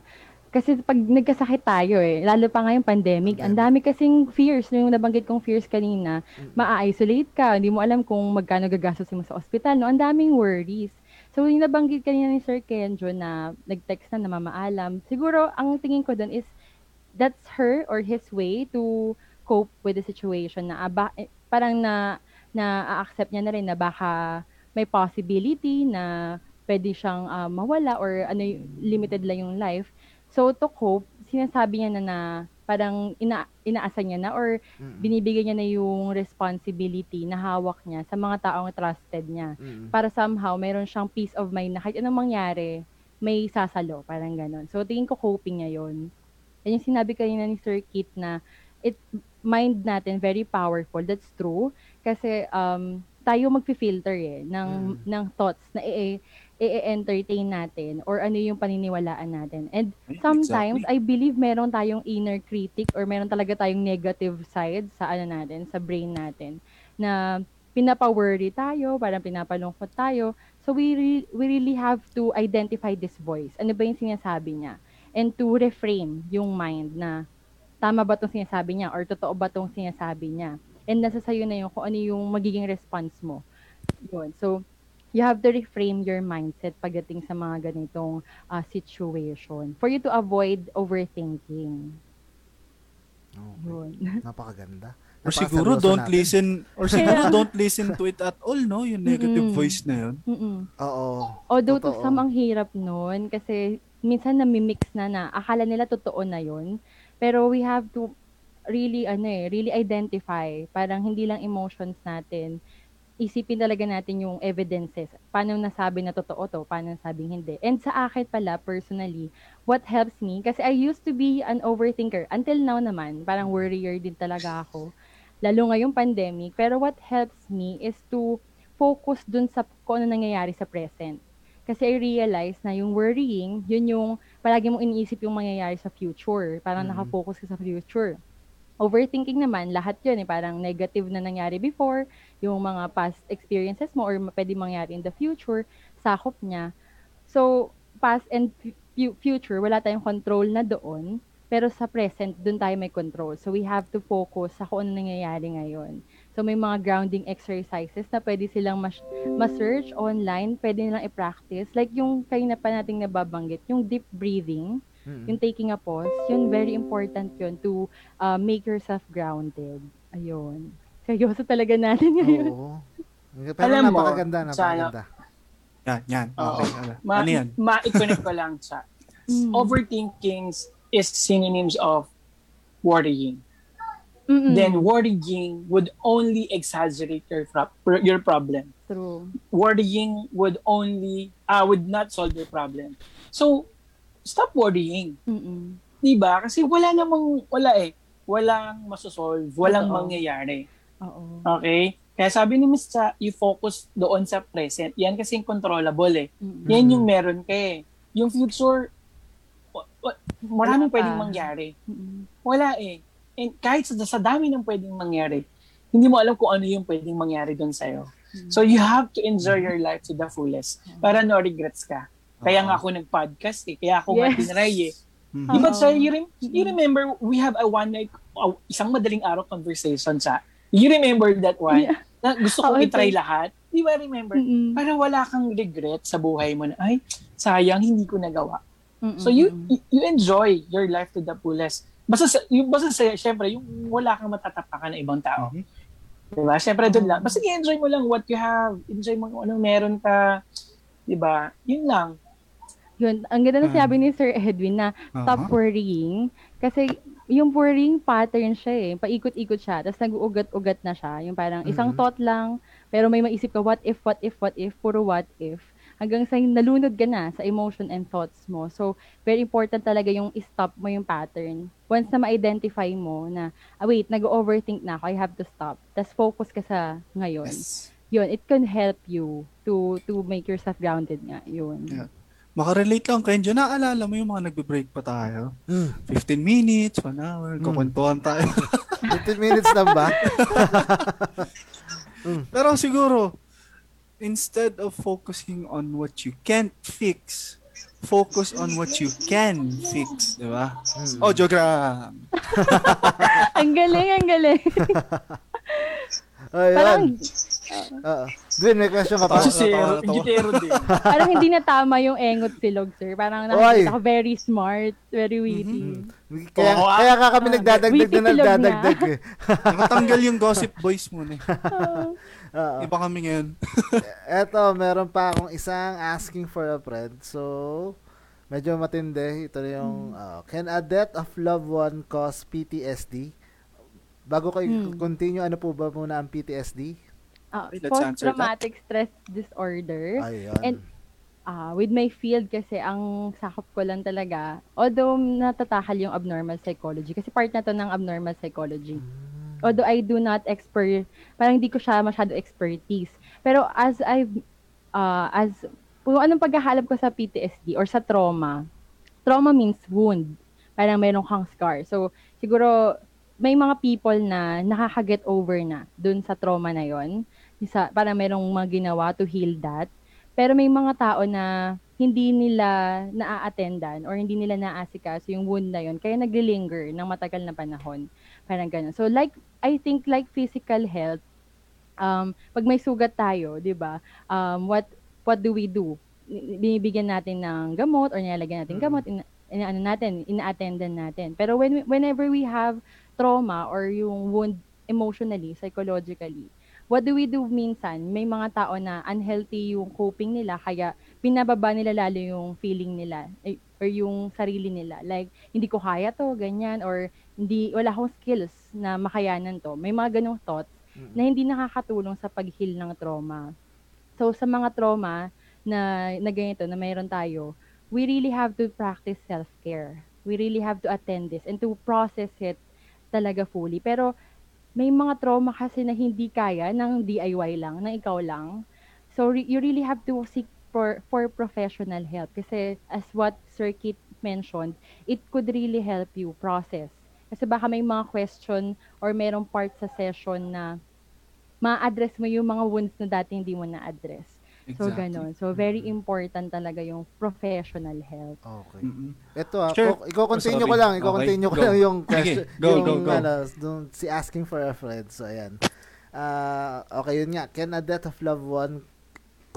kasi pag nagkasakit tayo eh, lalo pa ngayong pandemic, ang dami kasing fears, yung nabanggit kong fears kanina, ma-isolate ka, hindi mo alam kung magkano gagastos mo sa ospital, no? Ang daming worries. So, yung nabanggit kanina ni Sir Kenjo na nag-text na namamaalam, siguro ang tingin ko doon is that's her or his way to cope with the situation na aba, eh, parang na na accept niya na rin na baka may possibility na pwede siyang ah, mawala or ano limited lang yung life. So to cope, sinasabi niya na na parang ina, inaasa niya na or Mm. binibigyan niya na yung responsibility na hawak niya sa mga taong trusted niya. Mm. Para somehow mayroon siyang peace of mind na kahit anong mangyari, may sasalo, parang ganon. So tingin ko coping niya yon. Yan yung sinabi kanina ni Sir Kit na it mind natin very powerful. That's true. Kasi um, tayo magfi-filter eh ng ng thoughts na i- i-entertain natin or ano yung paniniwalaan natin. And sometimes I believe meron tayong inner critic or meron talaga tayong negative side sa ano natin, sa brain natin na pinapa-worry tayo, parang pinapalungkot tayo. So we re- we really have to identify this voice. Ano ba yung sinasabi niya? And to reframe yung mind na tama ba itong sinasabi niya or totoo ba itong sinasabi niya. And nasa sayo na yung kung ano yung magiging response mo. Yun. So, you have to reframe your mindset pagdating sa mga ganitong ah, situation for you to avoid overthinking. Okay. Yun. Napakaganda. or siguro don't natin. listen or siguro don't listen to it at all, no? Yung negative Mm-mm. voice na yun. Oo. Although to Totoo. some ang hirap nun kasi minsan namimix na na akala nila totoo na yon pero we have to really ano eh really identify. Parang hindi lang emotions natin. Isipin talaga natin yung evidences. Paano nasabi na totoo to paano nasabing hindi. And sa akin pala personally what helps me kasi I used to be an overthinker. Until now naman parang worrier din talaga ako. Lalo ngayong pandemic. Pero what helps me is to focus dun sa kung ano nangyayari sa present kasi I realize na yung worrying, yun yung palagi mong iniisip yung mangyayari sa future. Parang Mhm. nakafocus ka sa future. Overthinking naman, lahat yun eh, parang negative na nangyari before, yung mga past experiences mo or pwede mangyari in the future, sakop niya. So, past and fu- future, wala tayong control na doon, pero sa present, doon tayo may control. So, we have to focus sa kung ano nangyayari ngayon. So, may mga grounding exercises na pwede silang mas- ma-search online, pwede nilang i-practice. Like yung kanina pa nating nababanggit, yung deep breathing, Mm. yung taking a pause, yun very important yun to uh, make yourself grounded. Ayun. Seryoso talaga natin ngayon. Oo. Pero Alam mo, napakaganda, sana- napakaganda. Yan, yan. Oo. Okay, ano, Ma- ano yan? Ma-connect ko lang sa Mm. overthinking is synonyms of worrying. Mm-mm. Then worrying would only exaggerate your pro- your problem. True. Worrying would only uh, would not solve your problem. So stop worrying. Mm-mm. 'Di ba? Kasi wala namang wala eh. Walang masosolve, walang Totoo. mangyayari. Oo. Okay? Kaya sabi ni Miss Cha, you focus doon sa present. Yan kasi controllable eh. Mm-mm. Yan yung meron ka eh. Yung future, maraming Wala pwedeng mangyari. Wala eh. And kahit sa, sa dami ng pwedeng mangyari, hindi mo alam kung ano yung pwedeng mangyari doon sa'yo. So you have to enjoy your life to the fullest para no regrets ka. Kaya nga ako nag-podcast eh. Kaya ako nga Yes. tinry eh. Mhm. Di ba, Oo. sir, you, rem- you remember we have a one night, uh, isang madaling araw conversation sa, you remember that one? Yeah. Na gusto ko Oo, i-try lahat? Di ba remember? Mm-mm. Para wala kang regret sa buhay mo na, ay, sayang, hindi ko nagawa. Mm-mm. So you you- you enjoy your life to the fullest. Basta sa, yung basta sa, syempre, yung wala kang matatapakan ng ibang tao. Mhm. Diba? Syempre doon lang. Basta i-enjoy mo lang what you have. Enjoy mo kung anong meron ka. Diba? Yun lang. Yun, ang ganda na Ah. sinabi ni Sir Edwin na stop Aha. worrying. Kasi yung worrying pattern siya eh. Paikot-ikot siya. Tapos nag-uugat-ugat na siya. Yung parang isang Mhm. thought lang, pero may maisip ka, what if, what if, what if, puro what if. Hanggang sa nalunod ka na sa emotion and thoughts mo. So, very important talaga yung stop mo yung pattern. Once na ma-identify mo na, ah, wait, nag-overthink na ako, I have to stop. Tapos focus ka sa ngayon. Yes. Yun, it can help you to to make yourself grounded nga. Yun. Yeah. Makarelate lang kayo dyan. Naalala mo yung mga nagbe-break pa tayo? Mm. 15 minutes, 1 hour, kukwentuhan tayo. 15 minutes lang ba? Pero siguro, instead of focusing on what you can't fix, focus on what you can fix, di ba? Mm. Audiogram. ang galing, ang galing. Ayun. parang, Oo. Dwayne, may question ka pa? Gitero din. parang hindi na tama yung engot silog, sir. Parang Oy. nakikita ko very smart, very witty. Kaya, Oo, ah. kaya ka kami nagdadagdag Witty na nagdadagdag eh. Nakatanggal yung gossip boys muna. eh. Oo. Iba kami ngayon. Eto, meron pa akong isang asking for a friend. So, medyo matindi. Ito na yung, uh, can a death of loved one cause PTSD? Bago kayo Hmm. continue, ano po ba muna ang PTSD? Ah, that. post-traumatic stress disorder. Ayun. And ah with my field kasi ang sakop ko lang talaga, although natatakal yung abnormal psychology, kasi part na to ng abnormal psychology. Although I do not expert, parang hindi ko siya masyado expertise. Pero as I've, uh, as, kung anong paghahalap ko sa PTSD or sa trauma, trauma means wound. Parang meron kang scar. So, siguro, may mga people na nakaka-get over na dun sa trauma na yon isa, parang merong mga ginawa to heal that. Pero may mga tao na hindi nila naa-attendan or hindi nila naasikaso yung wound na yon kaya naglilinger ng matagal na panahon. Parang ganun. So like, I think like physical health, um, pag may sugat tayo, di ba, um, what, what do we do? Binibigyan natin ng gamot or nilalagyan natin gamot, in, in, ano natin, ina-attendan natin. Pero when, whenever we have trauma or yung wound emotionally, psychologically, what do we do minsan? May mga tao na unhealthy yung coping nila, kaya pinababa nila lalo yung feeling nila eh, or yung sarili nila. Like, hindi ko kaya to, ganyan, or hindi, wala akong skills na makayanan to. May mga ganong thoughts na hindi nakakatulong sa pag-heal ng trauma. So, sa mga trauma na, na ganito, na mayroon tayo, we really have to practice self-care. We really have to attend this and to process it talaga fully. Pero, may mga trauma kasi na hindi kaya ng DIY lang, ng ikaw lang. So, re- you really have to seek for, for professional help. Kasi, as what Sir Kit mentioned, it could really help you process. Kasi baka may mga question or merong part sa session na ma-address mo yung mga wounds na dati hindi mo na-address. So, ganon. So, very important talaga yung professional help. Okay. Mm-mm. Ito ah, Sure. ko- iko-continue Oh, ko lang, iko-continue ko Okay, lang go. yung question, Sige, go, yung go, go. ano, si asking for a friend. So ayan. Ah, okay, yun nga. Can a death of loved one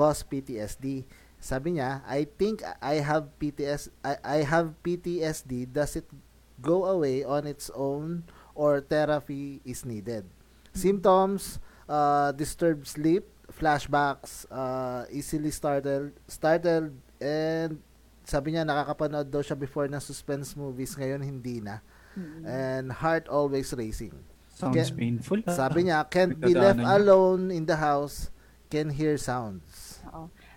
cause PTSD? Sabi niya, I think I have PTS I, I have PTSD. Does it go away on its own or therapy is needed? Symptoms, uh, disturbed sleep, flashbacks, uh, easily startled, startled, and sabi niya nakakapanood daw siya before ng suspense movies, ngayon hindi na. Mm-mm. And heart always racing. Sounds Ke- painful. ah. Sabi niya, can't be left alone in the house, can hear sounds.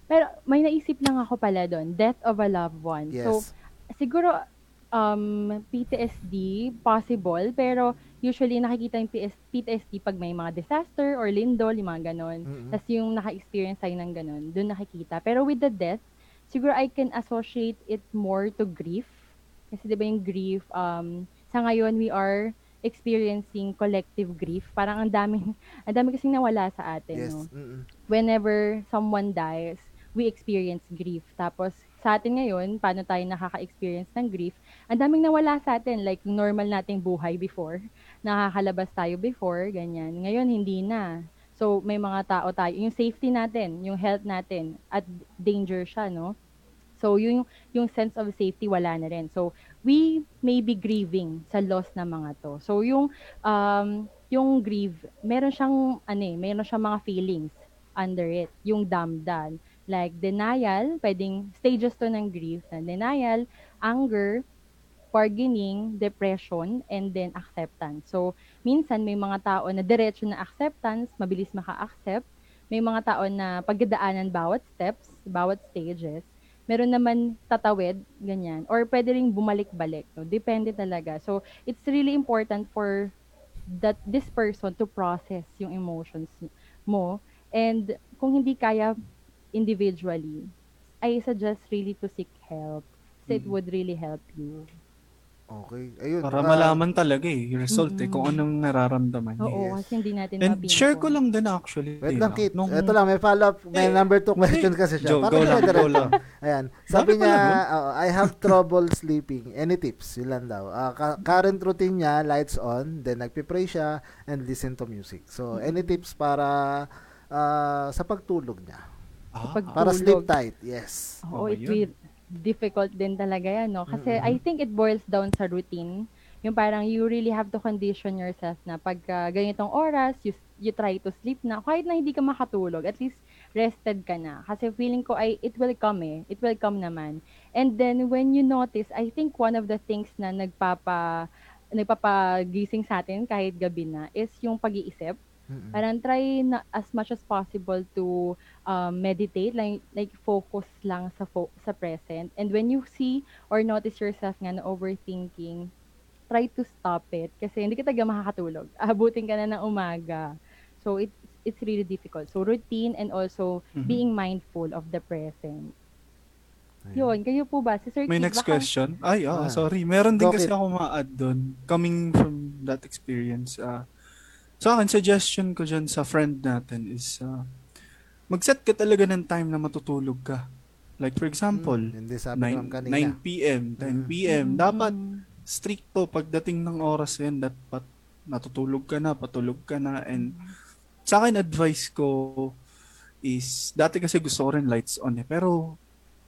Pero may naisip lang ako pala doon, death of a loved one. Yes. So, siguro um, PTSD, possible, pero usually nakikita yung PS, PTSD pag may mga disaster or lindol, yung mga ganon. Mm-mm. Tapos yung naka-experience tayo ng ganon, doon nakikita. Pero with the death, siguro I can associate it more to grief. Kasi di ba yung grief, um, sa ngayon we are experiencing collective grief. Parang ang daming, ang dami kasing nawala sa atin. Yes. No? Mm-mm. whenever someone dies, we experience grief. Tapos, sa atin ngayon, paano tayo nakaka-experience ng grief, ang daming nawala sa atin. Like, normal nating buhay before. Nakakalabas tayo before, ganyan. Ngayon, hindi na. So, may mga tao tayo. Yung safety natin, yung health natin, at danger siya, no? So, yung, yung sense of safety, wala na rin. So, we may be grieving sa loss ng mga to. So, yung, um, yung grieve, meron siyang, ano eh, meron siyang mga feelings under it. Yung damdan. Like, denial, pwedeng stages to ng grief. Na denial, anger, bargaining, depression, and then acceptance. So, minsan may mga tao na diretso na acceptance, mabilis maka-accept. May mga tao na pagdadaanan bawat steps, bawat stages. Meron naman tatawid, ganyan. Or pwede rin bumalik-balik. No? Depende talaga. So, it's really important for that this person to process yung emotions mo. And kung hindi kaya individually, I suggest really to seek help. Kasi it Mm. would really help you. Okay. Ayun. Para ah, malaman talaga eh, yung result eh, kung anong nararamdaman niya. Oo, Yes. kasi hindi natin And mapinpoint. share ko lang din actually. Wait eh, lang? Kit. Nung- Ito lang, may follow-up. May Eh, number two question kasi siya. Joe, Para go lang, go lang. Ayan. Sabi niya, oo, I have trouble sleeping. Any tips? Yun lang daw. Ka- current routine niya, lights on, then nagpipray siya, and listen to music. So, any tips para ah, sa pagtulog niya? Ah, Pag- Para sleep tight. Yes. Oo, Oh, it will difficult din talaga yan, no? Kasi Mm-mm. I think it boils down sa routine. Yung parang you really have to condition yourself na pag ah, ganitong oras, you, you try to sleep na. Kahit na hindi ka makatulog, at least rested ka na. Kasi feeling ko ay it will come eh. It will come naman. And then when you notice, I think one of the things na nagpapa nagpapagising sa atin kahit gabi na is yung pag-iisip. Mm-mm. Parang try na as much as possible to um, meditate, like, like focus lang sa fo- sa present. And when you see or notice yourself nga na overthinking, try to stop it kasi hindi ka talaga makakatulog. Abutin ka na ng umaga. So it it's really difficult. So routine and also Mhm. being mindful of the present. Ayun. Yun, kayo po ba? Si Sir May Kid, next baka- question. Ay, ah, Ah. sorry. Meron din Go, kasi ako ma-add doon. Coming from that experience. ah sa akin, suggestion ko dyan sa friend natin is ah, mag-set ka talaga ng time na matutulog ka. Like for example, Mm, hindi sabi 9, naman kanina. 9 p.m., 10 Mm. p.m. Mm. Dapat stricto pagdating ng oras yan dapat natutulog ka na, patulog ka na and sa akin advice ko is dati kasi gusto ko rin lights on eh pero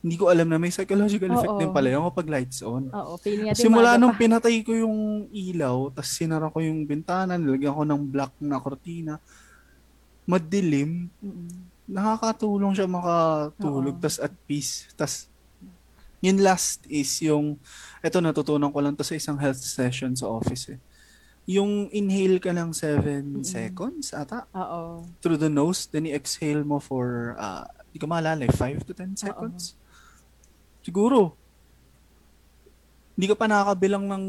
hindi ko alam na may psychological effect Oo. din pala yung kapag lights on. Oo, feeling natin Simula nung pa. pinatay ko yung ilaw, tapos sinara ko yung bintana, nilagyan ko ng black na kortina, madilim, Mm-mm. nakakatulong siya makatulog, Oo. tas at peace. Tas, yun last is yung, eto natutunan ko lang to sa isang health session sa office eh. Yung inhale ka lang 7 Mm-mm. seconds ata Oo. through the nose, then i-exhale mo for, uh, di ko maalala, 5 to 10 seconds. Siguro, hindi ka pa nakakabilang ng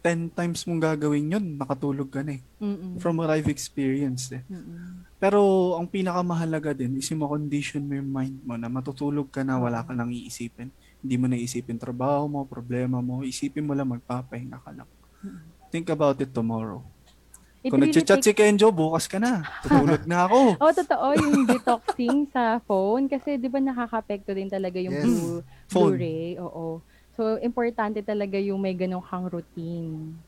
10 times mong gagawin yun, nakatulog ka na eh. Mm-mm. From what I've experienced eh. Mm-mm. Pero ang pinakamahalaga din is yung condition mo yung mind mo na matutulog ka na wala ka nang iisipin. Hindi mo na iisipin trabaho mo, problema mo. Isipin mo lang magpapahinga ka lang. Think about it tomorrow. It Kung really nagchat-chat si takes- Kenjo, bukas ka na. Tutulog na ako. Oh, totoo yung detoxing sa phone kasi 'di ba nakakapekto din talaga yung Yes. blue, Phone. Blu-ray. Oo. So importante talaga yung may ganong kang routine.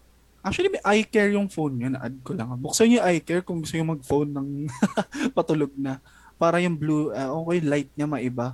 Actually, may eye care yung phone yun. Add ko lang. Buksan niyo yung eye care kung gusto yung mag-phone ng patulog na. Para yung blue, ah, okay, light niya maiba.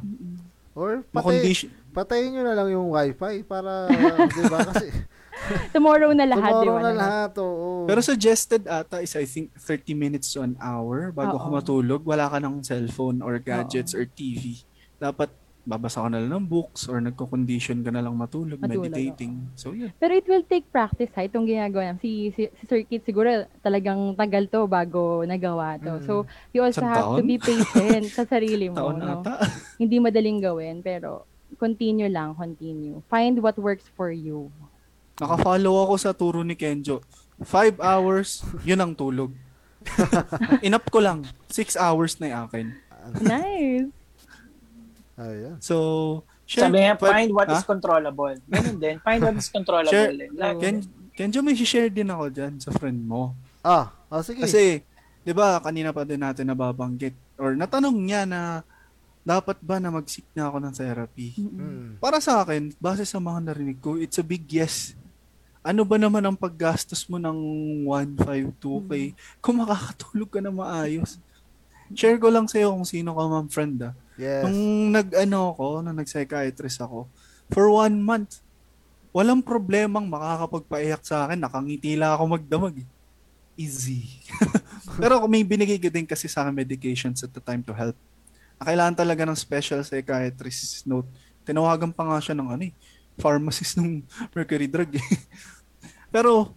Or patay, patayin nyo na lang yung wifi para, di ba? Kasi Tomorrow na lahat, di Tomorrow ba? na lahat, oo. Pero suggested ata is I think 30 minutes to an hour bago Oo. ka matulog. Wala ka ng cellphone or gadgets Oo. or TV. Dapat babasa ka na lang ng books or nagko-condition ka na lang matulog, Matulog, meditating. So yun. Pero it will take practice ha, itong ginagawa namin. Si, si, si Sir Kit siguro talagang tagal to bago nagawa to. Mm. So, you also Isang have to taon? be patient sa sarili mo. Taon no? ata. Hindi madaling gawin, pero continue lang, continue. Find what works for you. Naka-follow ako sa turo ni Kenjo. Five hours, yun ang tulog. Inap ko lang. Six hours na yung akin. Nice! Ayun. So, share, Sabi nga, pwede- find what is Ha? controllable. Ganun din. Find what is controllable. Share-. Like, Ken, Kenjo, may share din ako dyan sa friend mo. Ah, oh, sige. Kasi, di ba, kanina pa din natin nababanggit or natanong niya na dapat ba na mag-seek na ako ng therapy? Mm. Para sa akin, base sa mga narinig ko, it's a big yes. Ano ba naman ang paggastos mo ng 1.5, 2K kung makakatulog ka na maayos? Share ko lang sa'yo kung sino ka ma'am friend ah. Yes. Nung nag-ano ako, nung nag-psychiatrist ako, for one month, walang problemang makakapagpaiyak sa akin. Nakangiti lang ako magdamag. eh. Easy. Pero may binigay din kasi sa akin medications at the time to help. Na Kailangan talaga ng special psychiatrist note. Tinawagan pa nga siya ng ano eh, pharmacist ng mercury drug eh. Pero,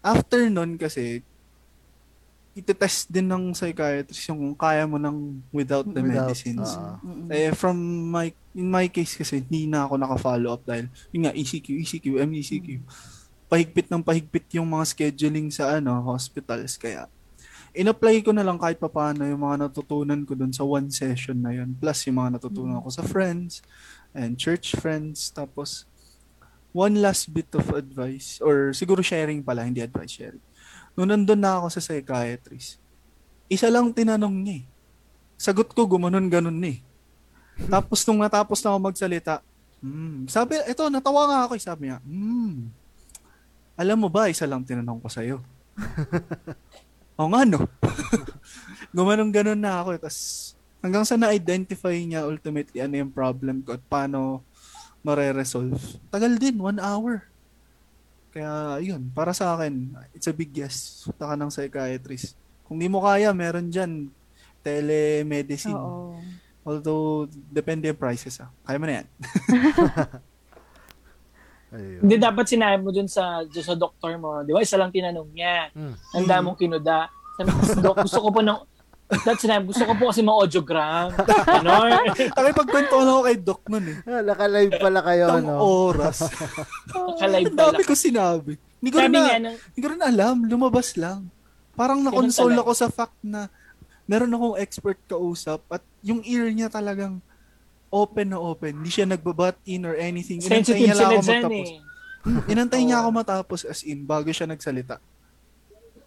after nun kasi, itetest din ng psychiatrist yung kung kaya mo ng without the Without, medicines. Mm-mm. Eh, from my, in my case kasi, hindi na ako naka-follow up dahil, yun nga, ECQ, ECQ, MECQ. Pahigpit ng pahigpit yung mga scheduling sa ano hospitals. Kaya, in-apply ko na lang kahit papaano yung mga natutunan ko dun sa one session na yun. Plus, yung mga natutunan ko sa friends and church friends. Tapos, one last bit of advice, or siguro sharing pala, hindi advice, sharing. Nung nandun na ako sa psychiatrist, isa lang tinanong niya eh. Sagot ko, gumanon ganon eh. Tapos nung natapos na ako magsalita, hmm, sabi, ito, natawa nga ako. eh. Sabi niya, hmm, alam mo ba, isa lang tinanong ko sa'yo. o nga, no? Gumanon ganon na ako. Tapos hanggang sa na-identify niya ultimately ano yung problem ko at paano mare-resolve. Tagal din, one hour. Kaya, yun, para sa akin, it's a big yes. Punta ka ng psychiatrist. Kung di mo kaya, meron dyan telemedicine. Oo. Although, depende yung prices ah. Kaya mo na yan. Ayun. Hindi dapat sinabi mo dun sa, dun sa doktor mo. Di ba? Isa lang tinanong niya. Mm. Ang damong kinuda. Sabi Dok, gusto ko po ng... Dahil sinabi, gusto ko po kasi mga audiogram. Ano? Taki pagkwento lang ako kay Doc nun eh. Ah, Naka-live pala kayo, Isang no? oras. Kalive Ang pala. dami ko sinabi. Hindi ko, rin Sabi na, nga ng, hindi ko rin alam. Lumabas lang. Parang na-console talaga. ako sa fact na meron akong expert kausap at yung ear niya talagang open na open. Hindi siya nagbabat in or anything. Inantay sensitive niya lang sila ako dyan magtapos. eh. Hmm, Inantay niya ako matapos as in bago siya nagsalita.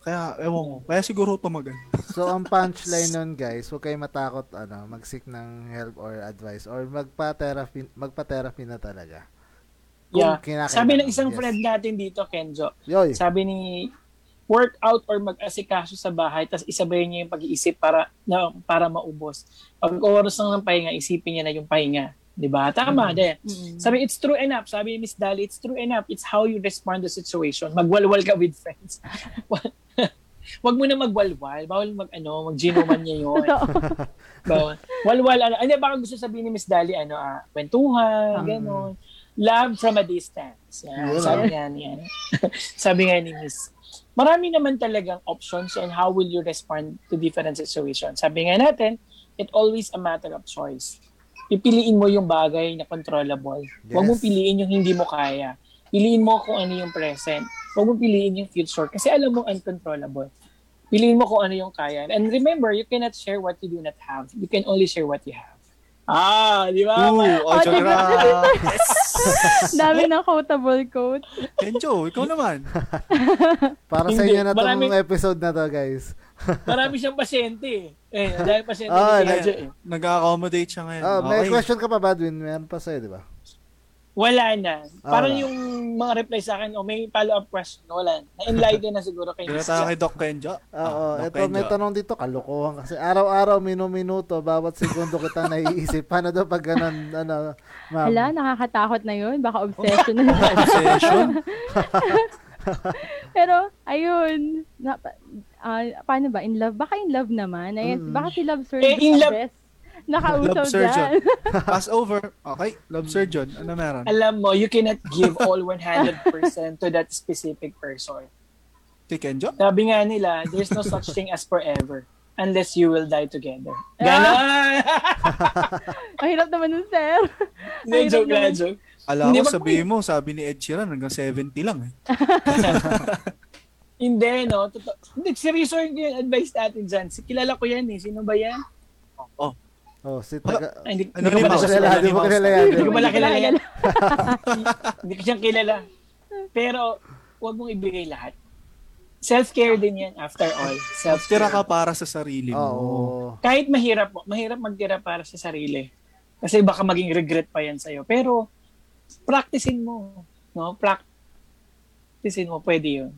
Kaya, ewan ko. Kaya siguro tumagal. So, ang punchline nun, guys, huwag kayo matakot, ano, mag-seek ng help or advice or magpa-therapy, magpa-therapy na talaga. Kung Yeah. Sabi ng isang Yes. friend natin dito, Kenjo, Yoy. sabi ni work out or mag-asikaso sa bahay tapos isabay niya yung pag-iisip para na, para maubos. Pag oras lang ng pahinga, isipin niya na yung pahinga. 'Di ba? Tama din. Mm-mm. Sabi, it's true enough. Sabi ni Miss Dali, it's true enough. It's how you respond to situation. Magwalwal ka with friends. Wag mo na magwalwal. Bawal mag, ano, mag-ginoman niya yun. Totoo. Bawal. Walwal, ano. Ano, baka gusto sabihin ni Miss Dali, ano, ah, kwentuhan, Um, gano'n. Love from a distance. Yan, Yeah. Sabi nga niya. sabi nga ni Miss. Marami naman talagang options and how will you respond to different situations. Sabi nga natin, it always a matter of choice. Pipiliin mo yung bagay na controllable. Huwag Yes. mong piliin yung hindi mo kaya. Piliin mo kung ano yung present. Huwag mong piliin yung future kasi alam mo uncontrollable. Piliin mo kung ano yung kaya. And remember, you cannot share what you do not have. You can only share what you have. Ah, di ba? Ooh, autograph. Dami ng quotable quote. Kenjo, ikaw naman. Para sa inyo na tong Maraming- episode na to, guys. Marami siyang pasyente eh. Eh, dahil pasyente Ah, ni Kenjo eh. Nag-accommodate siya ngayon. May Okay. question ka pa, Badwin? Meron pa sa'yo, di ba? Wala na. Parang Ah. yung mga reply sa akin, oh, may follow-up question. Wala. Na-enlighten na siguro kay Kaya tayo kay Doc Kenjo. Oo, Ah, Doc ito may tanong dito, kalokohan kasi araw-araw, minu-minuto, bawat segundo kita naiisip. Paano daw pag ganun, ano, ma'am? Hala, nakakatakot na yun. Baka obsession na yun. Obsession. Pero, ayun. Na, ah, paano ba? In love? Baka in love naman. Ayun, Mm. Baka si Love Sir Eh, in love- Best. Nakausap Love surgeon. dyan. Pass over. Okay, love surgeon. Ano meron? Alam mo, you cannot give all 100% to that specific person. Si Kenjo? Sabi nga nila, there's no such thing as forever unless you will die together. Ganon! Mahirap naman nun, sir. Hindi, joke lang, naman. joke. Ala Hindi, ko sabihin mo, sabi ni Ed Sheeran, hanggang 70 lang eh. Hindi, no? Totoo. Hindi, seryoso yung advice natin dyan. Si, kilala ko yan eh. Sino ba yan? Oh, si taga... Ay, hindi, Ano hindi ko kilala, kilala. di mo Mouse. kilala yan. Hindi ko pala kilala yan. Hindi ko siyang kilala. Pero, huwag mong ibigay lahat. Self-care din yan after all. Tira Self-care. ka para sa sarili mo. Oo. Kahit mahirap mo, mahirap magtira para sa sarili. Kasi baka maging regret pa yan sa'yo. Pero, practicein mo. No? Practicein mo. Pwede yun.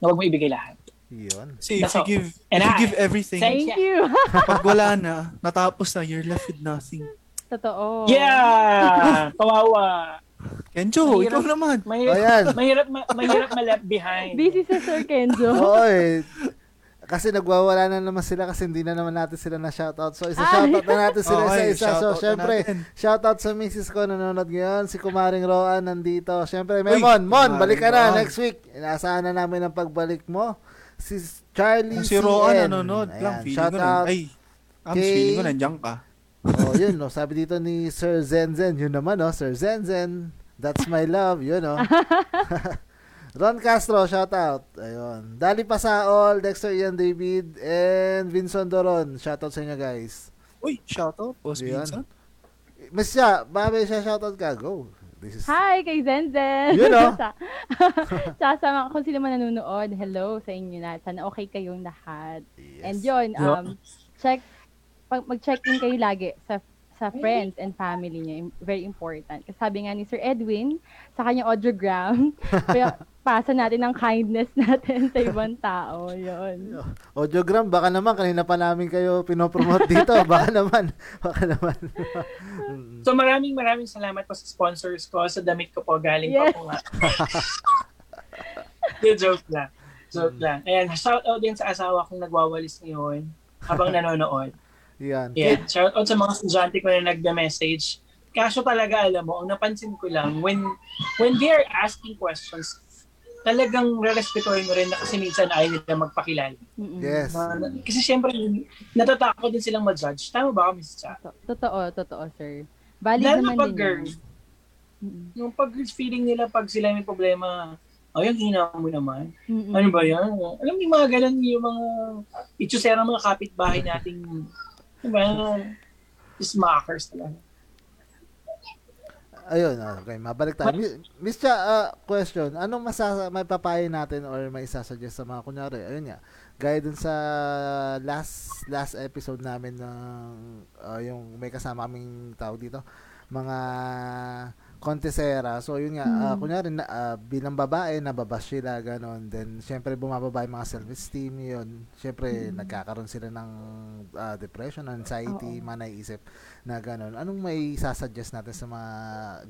Na huwag mo ibigay lahat. Yun. See, if That's you all. give, if And you I- give everything, Thank you. pag wala na, natapos na, you're left with nothing. Totoo. Yeah! Kawawa. Kenjo, Mahirap. ikaw naman. Mahirap, Ayan. mahirap, ma- mahirap ma-left behind. Busy si Sir Kenzo. Oo eh. Kasi nagwawala na naman sila kasi hindi na naman natin sila na shoutout. So isa Ay. shoutout na natin sila Okay, isa-isa. So shoutout na syempre, natin. shoutout sa misis ko nanonood ngayon. Si Kumaring Roan nandito. Syempre, Uy, Memon, Mon, Kumaring balik ka na Roan. next week. Inaasahan na namin ang pagbalik mo. Si Charlie Kung si Roan CN. nanonood Ayan, lang, feeling shout na, out. ay, Ams, kay- feeling ko nandiyan ka. oh, yun, no. Sabi dito ni Sir Zenzen. Yun naman, no. Sir Zenzen. That's my love. Yun, no. Ron Castro, shout out. Ayun. Dali pa sa all, Dexter Ian David, and Vincent Doron. Shout out sa inyo, guys. Uy, shoutout, Boss Ayan. Vincent. Miss siya, babe siya shout out ka. Go. This is Hi kay Zenzen. Oh. Sa- Tsaka sa mga kung sino man nanonood, hello sa inyo na. Sana okay kayong lahat. Yes. And yun, um, check, pag, mag-check in kayo lagi sa sa friends and family niya. Very important. Kasi sabi nga ni Sir Edwin, sa kanyang audiogram, kaya pasa natin ang kindness natin sa ibang tao. Yun. Audiogram, baka naman, kanina pa namin kayo pinopromote dito. Baka naman. Baka naman. Mm. So maraming maraming salamat po sa sponsors ko. Sa damit ko po, galing Yes. pa po nga. Joke lang. Joke lang. Ayan, shout out din sa asawa kong nagwawalis ngayon habang nanonood. Yan. Yeah, shout out sa mga estudyante ko na nagda-message. Kaso talaga, alam mo, ang napansin ko lang, when when they are asking questions, talagang re-respetuhin mo rin na kasi minsan ayaw nila magpakilala. Yes. Ma- kasi syempre, natatakot din silang ma-judge. Tama ba ako, Miss Cha? To- Totoo, totoo, sir. Valid Lalo naman pag din girls, yun. Yung pag feeling nila pag sila may problema, ay, ang hina mo naman. Mm-mm. Ano ba yan? Alam mo yung mga ganun, yung mga itsusera mga kapitbahay nating, diba, smackers talaga. Ayun, ah, okay, mabalik tayo. Mi- Miss Cha, ah, question, anong masasa may papayo natin or may isasuggest sa mga kunyari? Ayun nga, gaya dun sa last last episode namin ng ah, yung may kasama kaming tawag dito, mga kontesera. So yun nga, ah, kunyari na, ah, bilang babae, nababas sila, ganon. Then, syempre bumababa yung mga self-esteem, yun. Syempre, nagkakaroon sila ng ah, depression, anxiety, Oo. mga naiisip na ganon. Anong may sasuggest natin sa mga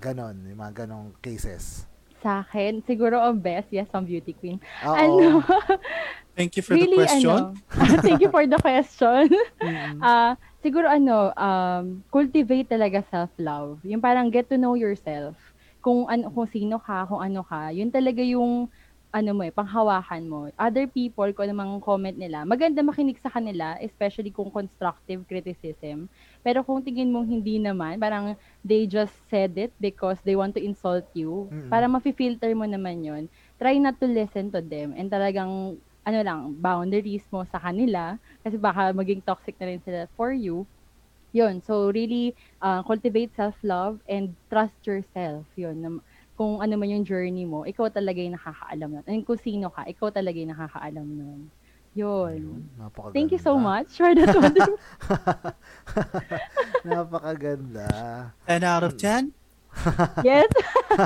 ganon, yung mga ganong cases? Sa akin, siguro ang best, yes, ang beauty queen. Oo. Ano? Thank you for really, the question. ano? Thank you for the question. Mm. Ah, siguro ano, um, cultivate talaga self-love. Yung parang get to know yourself. Kung ano kung sino ka, kung ano ka, yun talaga yung ano mo eh, panghawakan mo. Other people, kung ano mang comment nila, maganda makinig sa kanila, especially kung constructive criticism. Pero kung tingin mong hindi naman, parang they just said it because they want to insult you, Mm-mm. para mafi-filter mo naman yon try not to listen to them and talagang ano lang, boundaries mo sa kanila kasi baka maging toxic na rin sila for you. Yun. So, really, uh, cultivate self-love and trust yourself. Yun. Na- kung ano man yung journey mo, ikaw talaga yung nakakaalam nun. And kung sino ka, ikaw talaga yung nakakaalam nun. Yun. Napakaganda. Thank you so much for that wonderful. Napakaganda. 10 out of 10? Yes.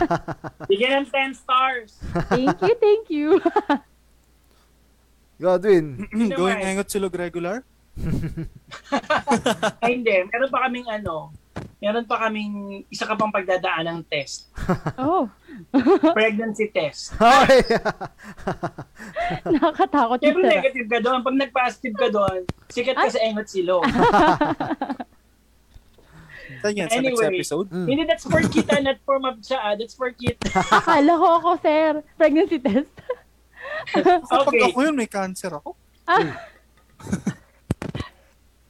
Bigyan ng 10 stars. Thank you, thank you. Godwin. Going engot silog regular? Ay, hindi. Meron pa kaming ano, meron pa kaming isa ka pang pagdadaan ng test. Oh, Pregnancy test. Okay. nakakatakot yun. Siyempre negative ka doon. Pag nag-positive ka doon, sikat ka sa engot silo. Saan yan? Sa next Anyway. episode? Mm. Hindi, that's for kita, not for mab siya. ah. That's for kita. Akala ko ako, sir. Pregnancy test. Okay. ako yun, may cancer ako.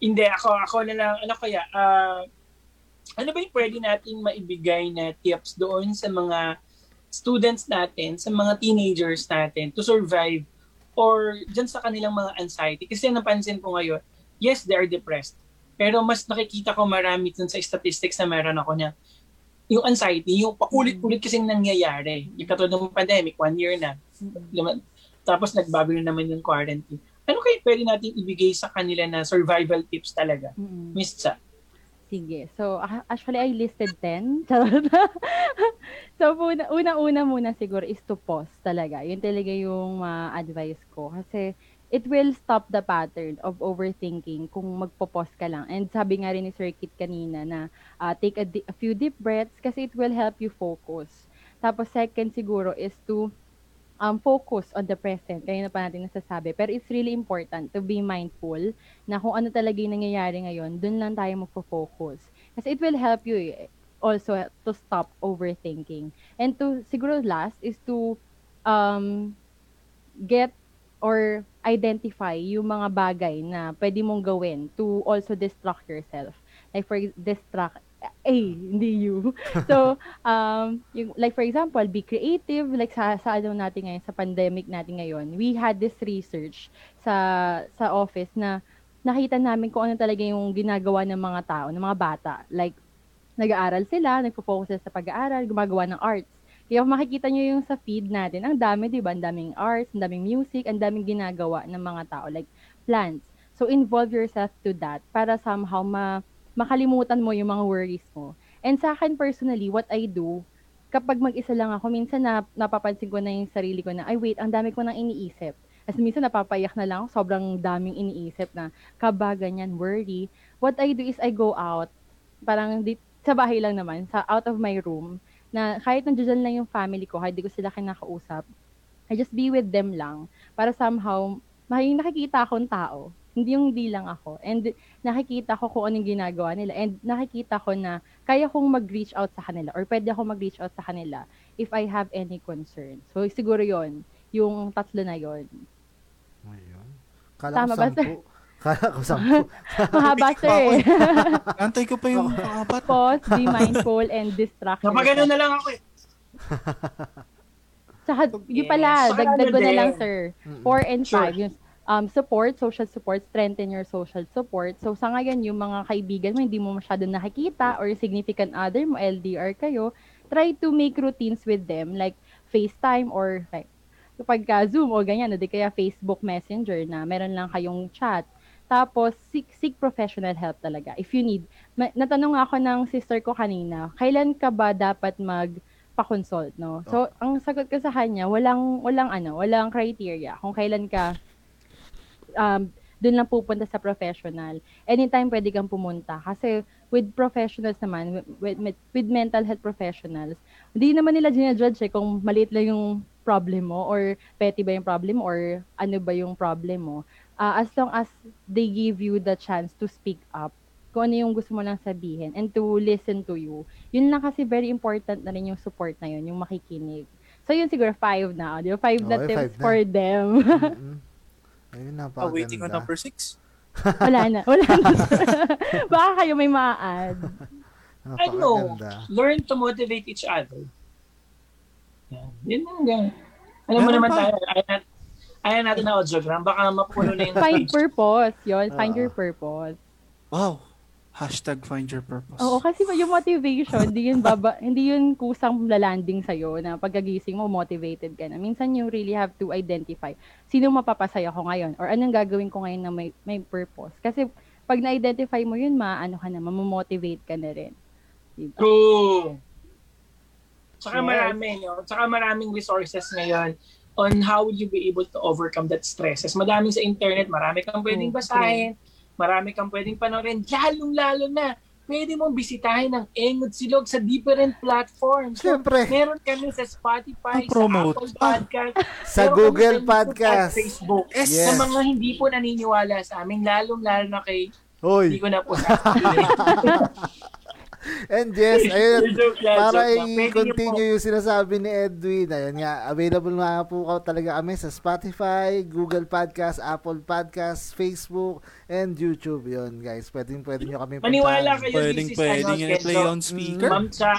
Hindi, ako, ako na lang, ano kaya, ah, ano ba yung pwede nating maibigay na tips doon sa mga students natin, sa mga teenagers natin to survive or dyan sa kanilang mga anxiety? Kasi napansin ko ngayon, yes, they are depressed. Pero mas nakikita ko marami dun sa statistics na meron ako na yung anxiety, yung paulit-ulit kasing nangyayari. Yung katulad ng pandemic, one year na. Tapos nagbago na naman yung quarantine. Ano kayo pwede natin ibigay sa kanila na survival tips talaga? Mm-mm. Miss Cha. Sige. So, a- actually, I listed 10. Charot. so, una- una-una muna siguro is to pause talaga. Yun talaga yung ma-advise ko. Kasi, it will stop the pattern of overthinking kung magpo-pause ka lang. And sabi nga rin ni Sir Kit kanina na ah, take a, di- a few deep breaths kasi it will help you focus. Tapos, second siguro is to um, focus on the present. Kaya na pa natin nasasabi. Pero it's really important to be mindful na kung ano talaga yung nangyayari ngayon, dun lang tayo magpo-focus. Kasi it will help you eh, also to stop overthinking. And to, siguro last, is to um, get or identify yung mga bagay na pwede mong gawin to also distract yourself. Like for distract, eh, hindi you. so, um, yung, like for example, be creative, like sa, sa ano natin ngayon, sa pandemic natin ngayon, we had this research sa, sa office na nakita namin kung ano talaga yung ginagawa ng mga tao, ng mga bata. Like, nag-aaral sila, nagpo-focus sila sa pag-aaral, gumagawa ng arts. Kaya kung makikita nyo yung sa feed natin, ang dami, di ba? Ang daming arts, ang daming music, ang daming ginagawa ng mga tao, like plants. So, involve yourself to that para somehow ma makalimutan mo yung mga worries mo. And sa akin personally, what I do, kapag mag-isa lang ako, minsan na, napapansin ko na yung sarili ko na, ay wait, ang dami ko nang iniisip. As minsan napapayak na lang, ako, sobrang daming iniisip na kaba, ganyan, worry. What I do is I go out, parang di, sa bahay lang naman, sa out of my room, na kahit nandiyan lang yung family ko, kahit di ko sila kinakausap, I just be with them lang para somehow may nakikita akong tao. Hindi yung di lang ako. And nakikita ko kung anong ginagawa nila. And nakikita ko na kaya kong mag-reach out sa kanila or pwede ako mag-reach out sa kanila if I have any concern. So siguro yon yung tatlo na yon Ayun. Kala Tama ko ba, sampu. Kala ko sampu. Mahaba sir eh. Antay ko pa yung apat. Pause, be mindful, and distract Kapag yourself. ganun na lang ako eh. Tsaka, yun Yes. pala, dagdag ko na lang, sir. Mm-mm. Four and Sure. five, yung um, support, social support, strengthen your social support. So, sa ngayon, yung mga kaibigan mo, hindi mo masyado nakikita or significant other mo, LDR kayo, try to make routines with them, like FaceTime or like, kapag ka Zoom o ganyan, o di kaya Facebook Messenger na meron lang kayong chat. Tapos, seek, seek professional help talaga. If you need, ma- natanong ako ng sister ko kanina, kailan ka ba dapat mag pa-consult, no? So, ang sagot ko sa kanya, walang, walang ano, walang criteria kung kailan ka um, doon lang pupunta sa professional. Anytime pwede kang pumunta. Kasi with professionals naman, with, with, with mental health professionals, hindi naman nila ginajudge eh kung maliit lang yung problem mo or petty ba yung problem or ano ba yung problem mo. Ah, as long as they give you the chance to speak up kung ano yung gusto mo lang sabihin and to listen to you. Yun lang kasi very important na rin yung support na yun, yung makikinig. So yun siguro five na. Di ba? Five na Okay, tips five na. for them. Mm-mm. Ayun, napakaganda. Awaiting on number six. wala na. Wala na. Baka kayo may ma-add. Ano? Napakaganda. Learn to motivate each other. Yan. Yun lang yan. Alam mo naman tayo, ayaw natin, ayaw natin na audiogram. Baka mapuno na yung Find page. purpose. Yun. Find Oo. your purpose. Wow. Hashtag find your purpose. Oo, kasi yung motivation, hindi yun baba, hindi yun kusang lalanding sa'yo na pagkagising mo, motivated ka na. Minsan you really have to identify sino mapapasaya ko ngayon or anong gagawin ko ngayon na may, may purpose. Kasi pag na-identify mo yun, maano ka na, mamomotivate ka na rin. Diba? True. Tsaka Yes. marami, no? Tsaka maraming resources ngayon on how would you be able to overcome that stresses. Madami sa internet, marami kang pwedeng Mm, basahin, marami kang pwedeng panoorin, lalong-lalo na, pwede mong bisitahin ang Engod Silog sa different platforms. So, Siyempre, meron kami sa Spotify, sa. Apple Podcast, sa Google sa Podcast. at Facebook. Yes. Sa mga hindi po naniniwala sa amin, lalong-lalo na kay, hindi Hoy. ko na po. And yes, ayun. Para i-continue yung sinasabi ni Edwin, ayun nga, available nga po ka talaga kami sa Spotify, Google Podcast, Apple Podcast, Facebook, and YouTube. Yun, guys. Pwede, pwede nyo kami Maniwala kayo, Pwedeng this is pwedeng ano, i-play Kenzo. on speaker. Ma'am Cha,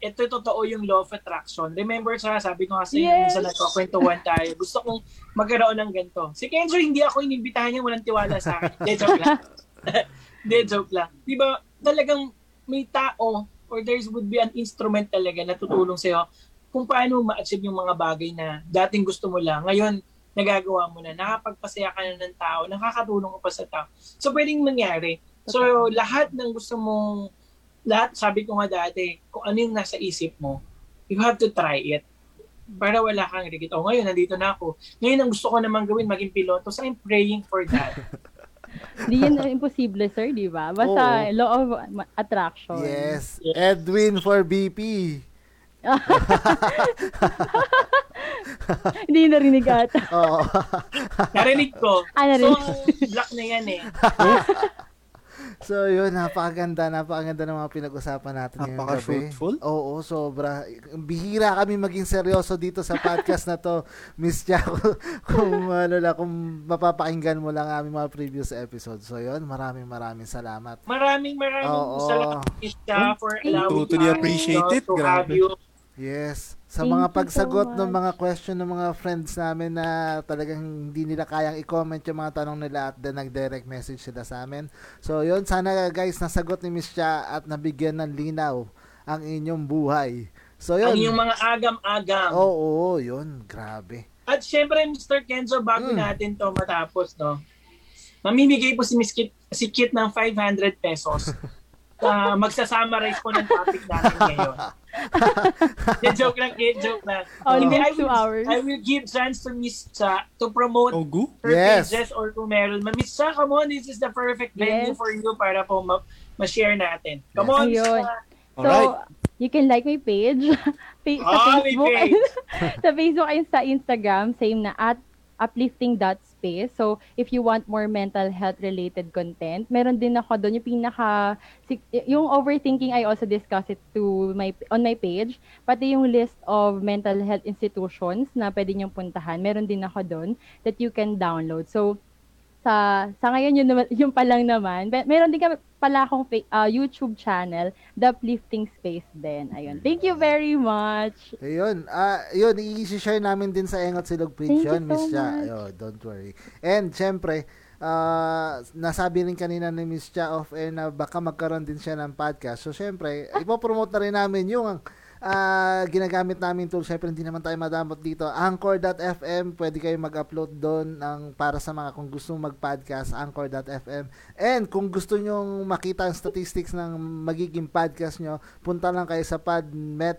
ito totoo yung law of attraction. Remember sa sabi ko kasi Yes. minsan nagkakwentuhan tayo. Gusto kong magkaroon ng ganito. Si Kenzo, hindi ako inimbitahan niya, walang tiwala sa akin. Hindi, joke lang. Hindi, joke lang. Di ba, talagang may tao or there would be an instrument talaga na tutulong sa'yo kung paano ma-achieve yung mga bagay na dating gusto mo lang. Ngayon, nagagawa mo na, nakapagpasaya ka na ng tao, nakakatulong ka pa sa tao. So, pwedeng mangyari. So, lahat ng gusto mong, lahat, sabi ko nga dati, kung ano yung nasa isip mo, you have to try it. Para wala kang regret. Oh, ngayon, nandito na ako. Ngayon, ang gusto ko naman gawin, maging piloto. So, I'm praying for that. Hindi yan imposible, sir, di ba? Basta Oo. law of attraction. Yes. Edwin for BP. Hindi narinig ata. Oo. Narinig ko. Ah, So, narinig. black na yan eh. so, yun. Napakaganda. Napakaganda ng mga pinag-usapan natin ngayong gabi. Napaka-fruitful. Oo, sobra. Bihira kami maging seryoso dito sa podcast na to. Miss Jack, kung ano lang, kung mapapakinggan mo lang ang aming mga previous episodes. So, yun. Maraming maraming salamat. Maraming maraming Oo. salamat Isha for allowing Totally us, appreciate it. to have Grabe. you. Yes. Sa Thank mga you so pagsagot ng mga question ng mga friends namin na talagang hindi nila kayang i-comment yung mga tanong nila at then nag-direct message sila sa amin. So, yun. Sana guys, nasagot ni Miss Cha at nabigyan ng linaw ang inyong buhay. So, Ang yun. yung mga agam-agam. Oo, oo, yun. Grabe. At syempre, Mr. Kenzo, bago Mm. natin to matapos, no? Mamimigay po si Miss Kit, si Kit ng 500 pesos. Uh, magsasummarize po ng topic natin ngayon. Joke lang, Kit, joke lang. Oh, Hindi, I two will, hours. I will give chance to Miss Cha to promote Ogu? her Yes. pages or kung meron. Miss Cha, come on, this is the perfect venue Yes. for you para po ma- ma-share natin. Come on, Miss. Cha. So, Alright. you can like my page. Pa- sa Ah, Facebook. page. sa Facebook and sa Instagram, same na at uplifting.space. So, if you want more mental health related content, meron din ako doon yung pinaka yung overthinking I also discuss it to my on my page, pati yung list of mental health institutions na pwede niyong puntahan. Meron din ako doon that you can download. So, sa sa ngayon yun naman yung pa lang naman. Be- Meron din kami pala akong ah, YouTube channel, The Uplifting Space din. Ayun. Thank you very much. Ayun. Ah, yun, i-share namin din sa Engot Silog you yun, so Miss Cha. much. Ayun, don't worry. And, syempre, ah, nasabi rin kanina ni Miss Cha off air na baka magkaroon din siya ng podcast. So, syempre, ipopromote na rin namin yung ah, ginagamit namin tool. Syempre, hindi naman tayo madamot dito. Anchor.fm, pwede kayo mag-upload doon ng, para sa mga kung gusto mag-podcast, Anchor.fm. And kung gusto nyong makita ang statistics ng magiging podcast nyo, punta lang kayo sa Padmet,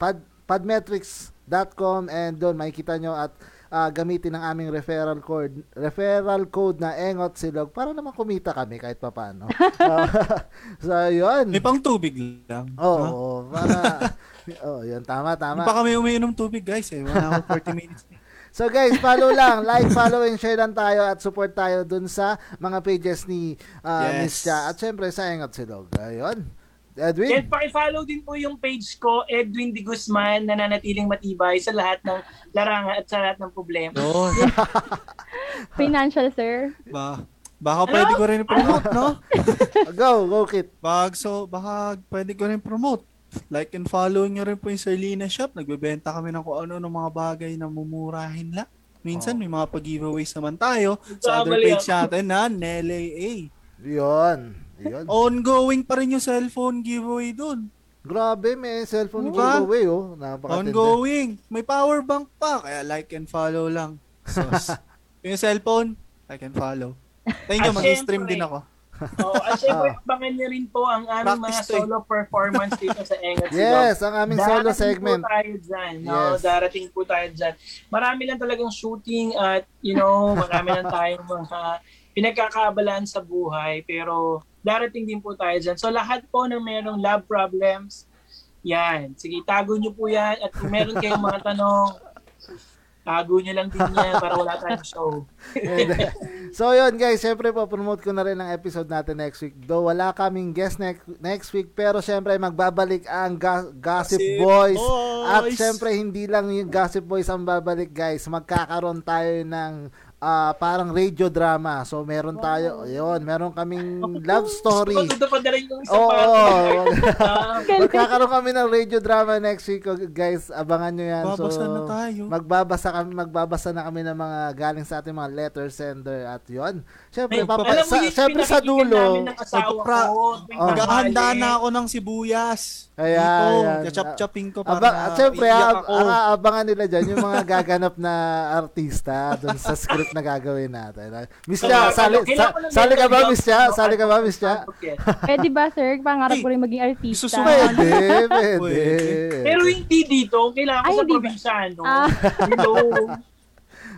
Pad, padmetrics.com and doon makikita nyo at ah, gamitin ang aming referral code referral code na Engot Silog para naman kumita kami kahit papaano. Ah, so, yun. May pang tubig lang. Oo, Ha? oo, para Oh, yun tama tama. Hindi pa kami umiinom tubig, guys. Eh. Wala ako 40 minutes. So guys, follow lang, like, follow and share lang tayo at support tayo dun sa mga pages ni ah, Yes. Miss Cha at syempre sa Engot Silog. Ayun. And Edwin. paki-follow din po yung page ko, Edwin De Guzman, nananatiling matibay sa lahat ng larangan at sa lahat ng problema. Yun. Financial, sir. Ba, baka pwede ko rin promote, no? Go, go Kit. Bag, so, baka pwede ko rin promote. Like and follow nyo rin po yung Serlina Shop. Nagbebenta kami ng kung ano ng mga bagay na mumurahin lang. Minsan Oh. may mga pag-giveaways naman tayo sa other page natin na Nele A. Yun. Yun. Ongoing pa rin yung cellphone giveaway dun. Grabe, may cellphone Diba? giveaway oh. Napakatindi. Ongoing. May power bank pa. Kaya like and follow lang. So, yung cellphone, like and follow. Thank you, mag-stream din ako. Oh, at syempre, abangan niyo rin po ang aming mga Practice eh. solo performance dito sa Silog. Yes, ang aming solo Darating segment. po tayo dyan. No? Yes. Darating po tayo dyan. Marami lang talagang shooting at, you know, marami lang tayong mga pinagkakabalaan sa buhay. Pero darating din po tayo dyan. So lahat po ng merong love problems, yan. Sige, tago nyo po yan. At kung meron kayong mga tanong, tago nyo lang din yan para wala tayong show. So yun guys, syempre po promote ko na rin ang episode natin next week. Though wala kaming guest next next week, pero syempre magbabalik ang Ga- Gossip, Gossip Boys. Boys. At syempre hindi lang yung Gossip Boys ang babalik guys. Magkakaroon tayo ng ah, parang radio drama. So meron tayo, yun, meron kaming love story. Yung isa Oo. Ah, Magkakaroon kami ng radio drama next week, guys. Abangan nyo yan. Babasa so, na tayo. Magbabasa kami, magbabasa na kami ng mga galing sa ating mga letter sender at yon. Syempre, Ay, papa, sa, syempre sa dulo. ko, tuwing Oh. Tanghali. na ako ng sibuyas. Kaya, kachap-chapin ko para Aba, at syempre, ab- ako. ang aabangan nila dyan, yung mga gaganap na artista doon sa script na gagawin natin. Miss So, Cha, sali, sa, lang sali ka ba, Miss Cha? Sali ka ba, Miss Cha? Pwede ba, sir? Pangarap ko rin maging artista. isusunod. Pwede, pwede. Pwede. Pero hindi dito, kailangan ko sa hindi ba? probinsyano. Ah. Hello.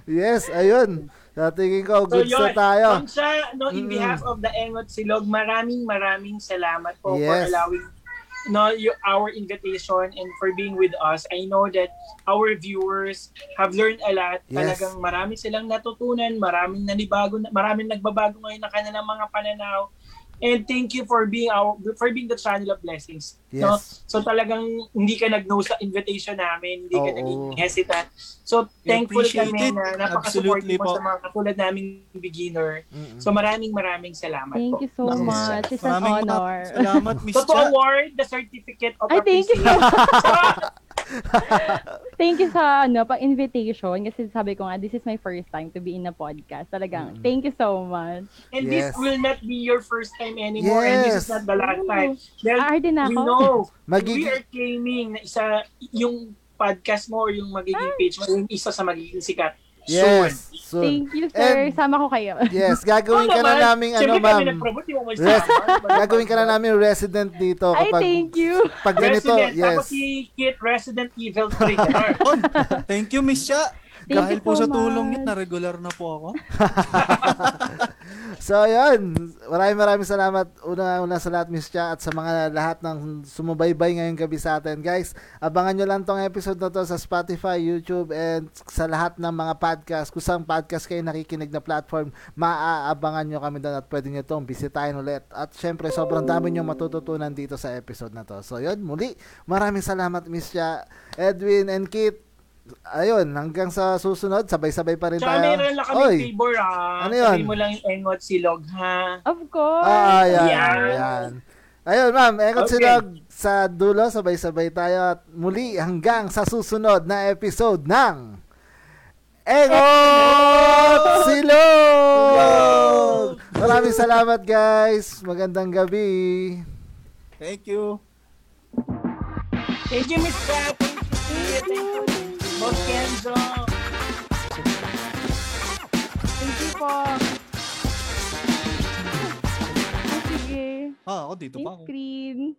Yes, ayun. Sa tingin ko, So goods na yun, tayo. Cha, no, in Mm. behalf of the Engot Silog, maraming maraming salamat po for Yes. allowing no you, our invitation and for being with us. I know that our viewers have learned a lot. Yes. Talagang marami silang natutunan, maraming nanibago, maraming nagbabago ngayon na kanilang mga pananaw. And thank you for being our for being the channel of blessings. No? Yes. So talagang hindi ka nag-no sa invitation namin, hindi ka Oo. naging hesitant. So thankful kami it. na napaka-supportive Absolutely mo po. sa mga katulad naming beginner. Mm-mm. So maraming maraming salamat Thank po. you so Yes. much. It's an Maraming honor. Salamat, Miss So to Cha. award the certificate of Ay, thank you. Thank you sa ano, pa invitation kasi sabi ko nga this is my first time to be in a podcast. Talagang Mm. thank you so much. And Yes. this will not be your first time anymore and this Yes. is not the last time. Dahil Ah, din we ako. know, Magig- we are claiming na isa, yung podcast mo or yung magiging page mo, yung isa sa magiging sikat. Yes. Soon. Thank you, sir. And- Sama ko kayo. Yes, gagawin ka na namin ano, Siyempre kami ma'am. Res- gagawin ka na namin resident dito Ay, kapag thank you. pag ganito, Resident, yes. Ako si Kit, Resident Evil 3. Oh, thank you, Miss Cha. Thank Dahil po so sa tulong niyo, na-regular na po ako. So, ayun. Maraming maraming salamat una-una sa lahat, Miss Cha, at sa mga lahat ng sumubaybay ngayong gabi sa atin. Guys, abangan nyo lang tong episode na to sa Spotify, YouTube, and sa lahat ng mga podcast. Kung saan podcast kayo nakikinig na platform, maaabangan nyo kami doon at pwede nyo itong bisitahin ulit. At syempre, sobrang dami nyo matututunan dito sa episode na to. So, yun, muli, maraming salamat, Miss Cha, Edwin, and Kit. Ayun, hanggang sa susunod, sabay-sabay pa rin Tsaka tayo. meron lang kami Oy. favor ah. Ano yun? Sabi mo lang yung engot silog ha. Of course. Ah, ayan, Yan. ayan. Ayun, ma'am. Ekot Okay. silog sa dulo. Sabay-sabay tayo. At muli hanggang sa susunod na episode ng Ekot Silog! Maraming salamat, guys. Magandang gabi. Thank you. Thank you, Miss Pat. Thank you, Thank you. Boss Kenzo. Thank you po. Oh, sige. Ah, ako dito pa ako. screen.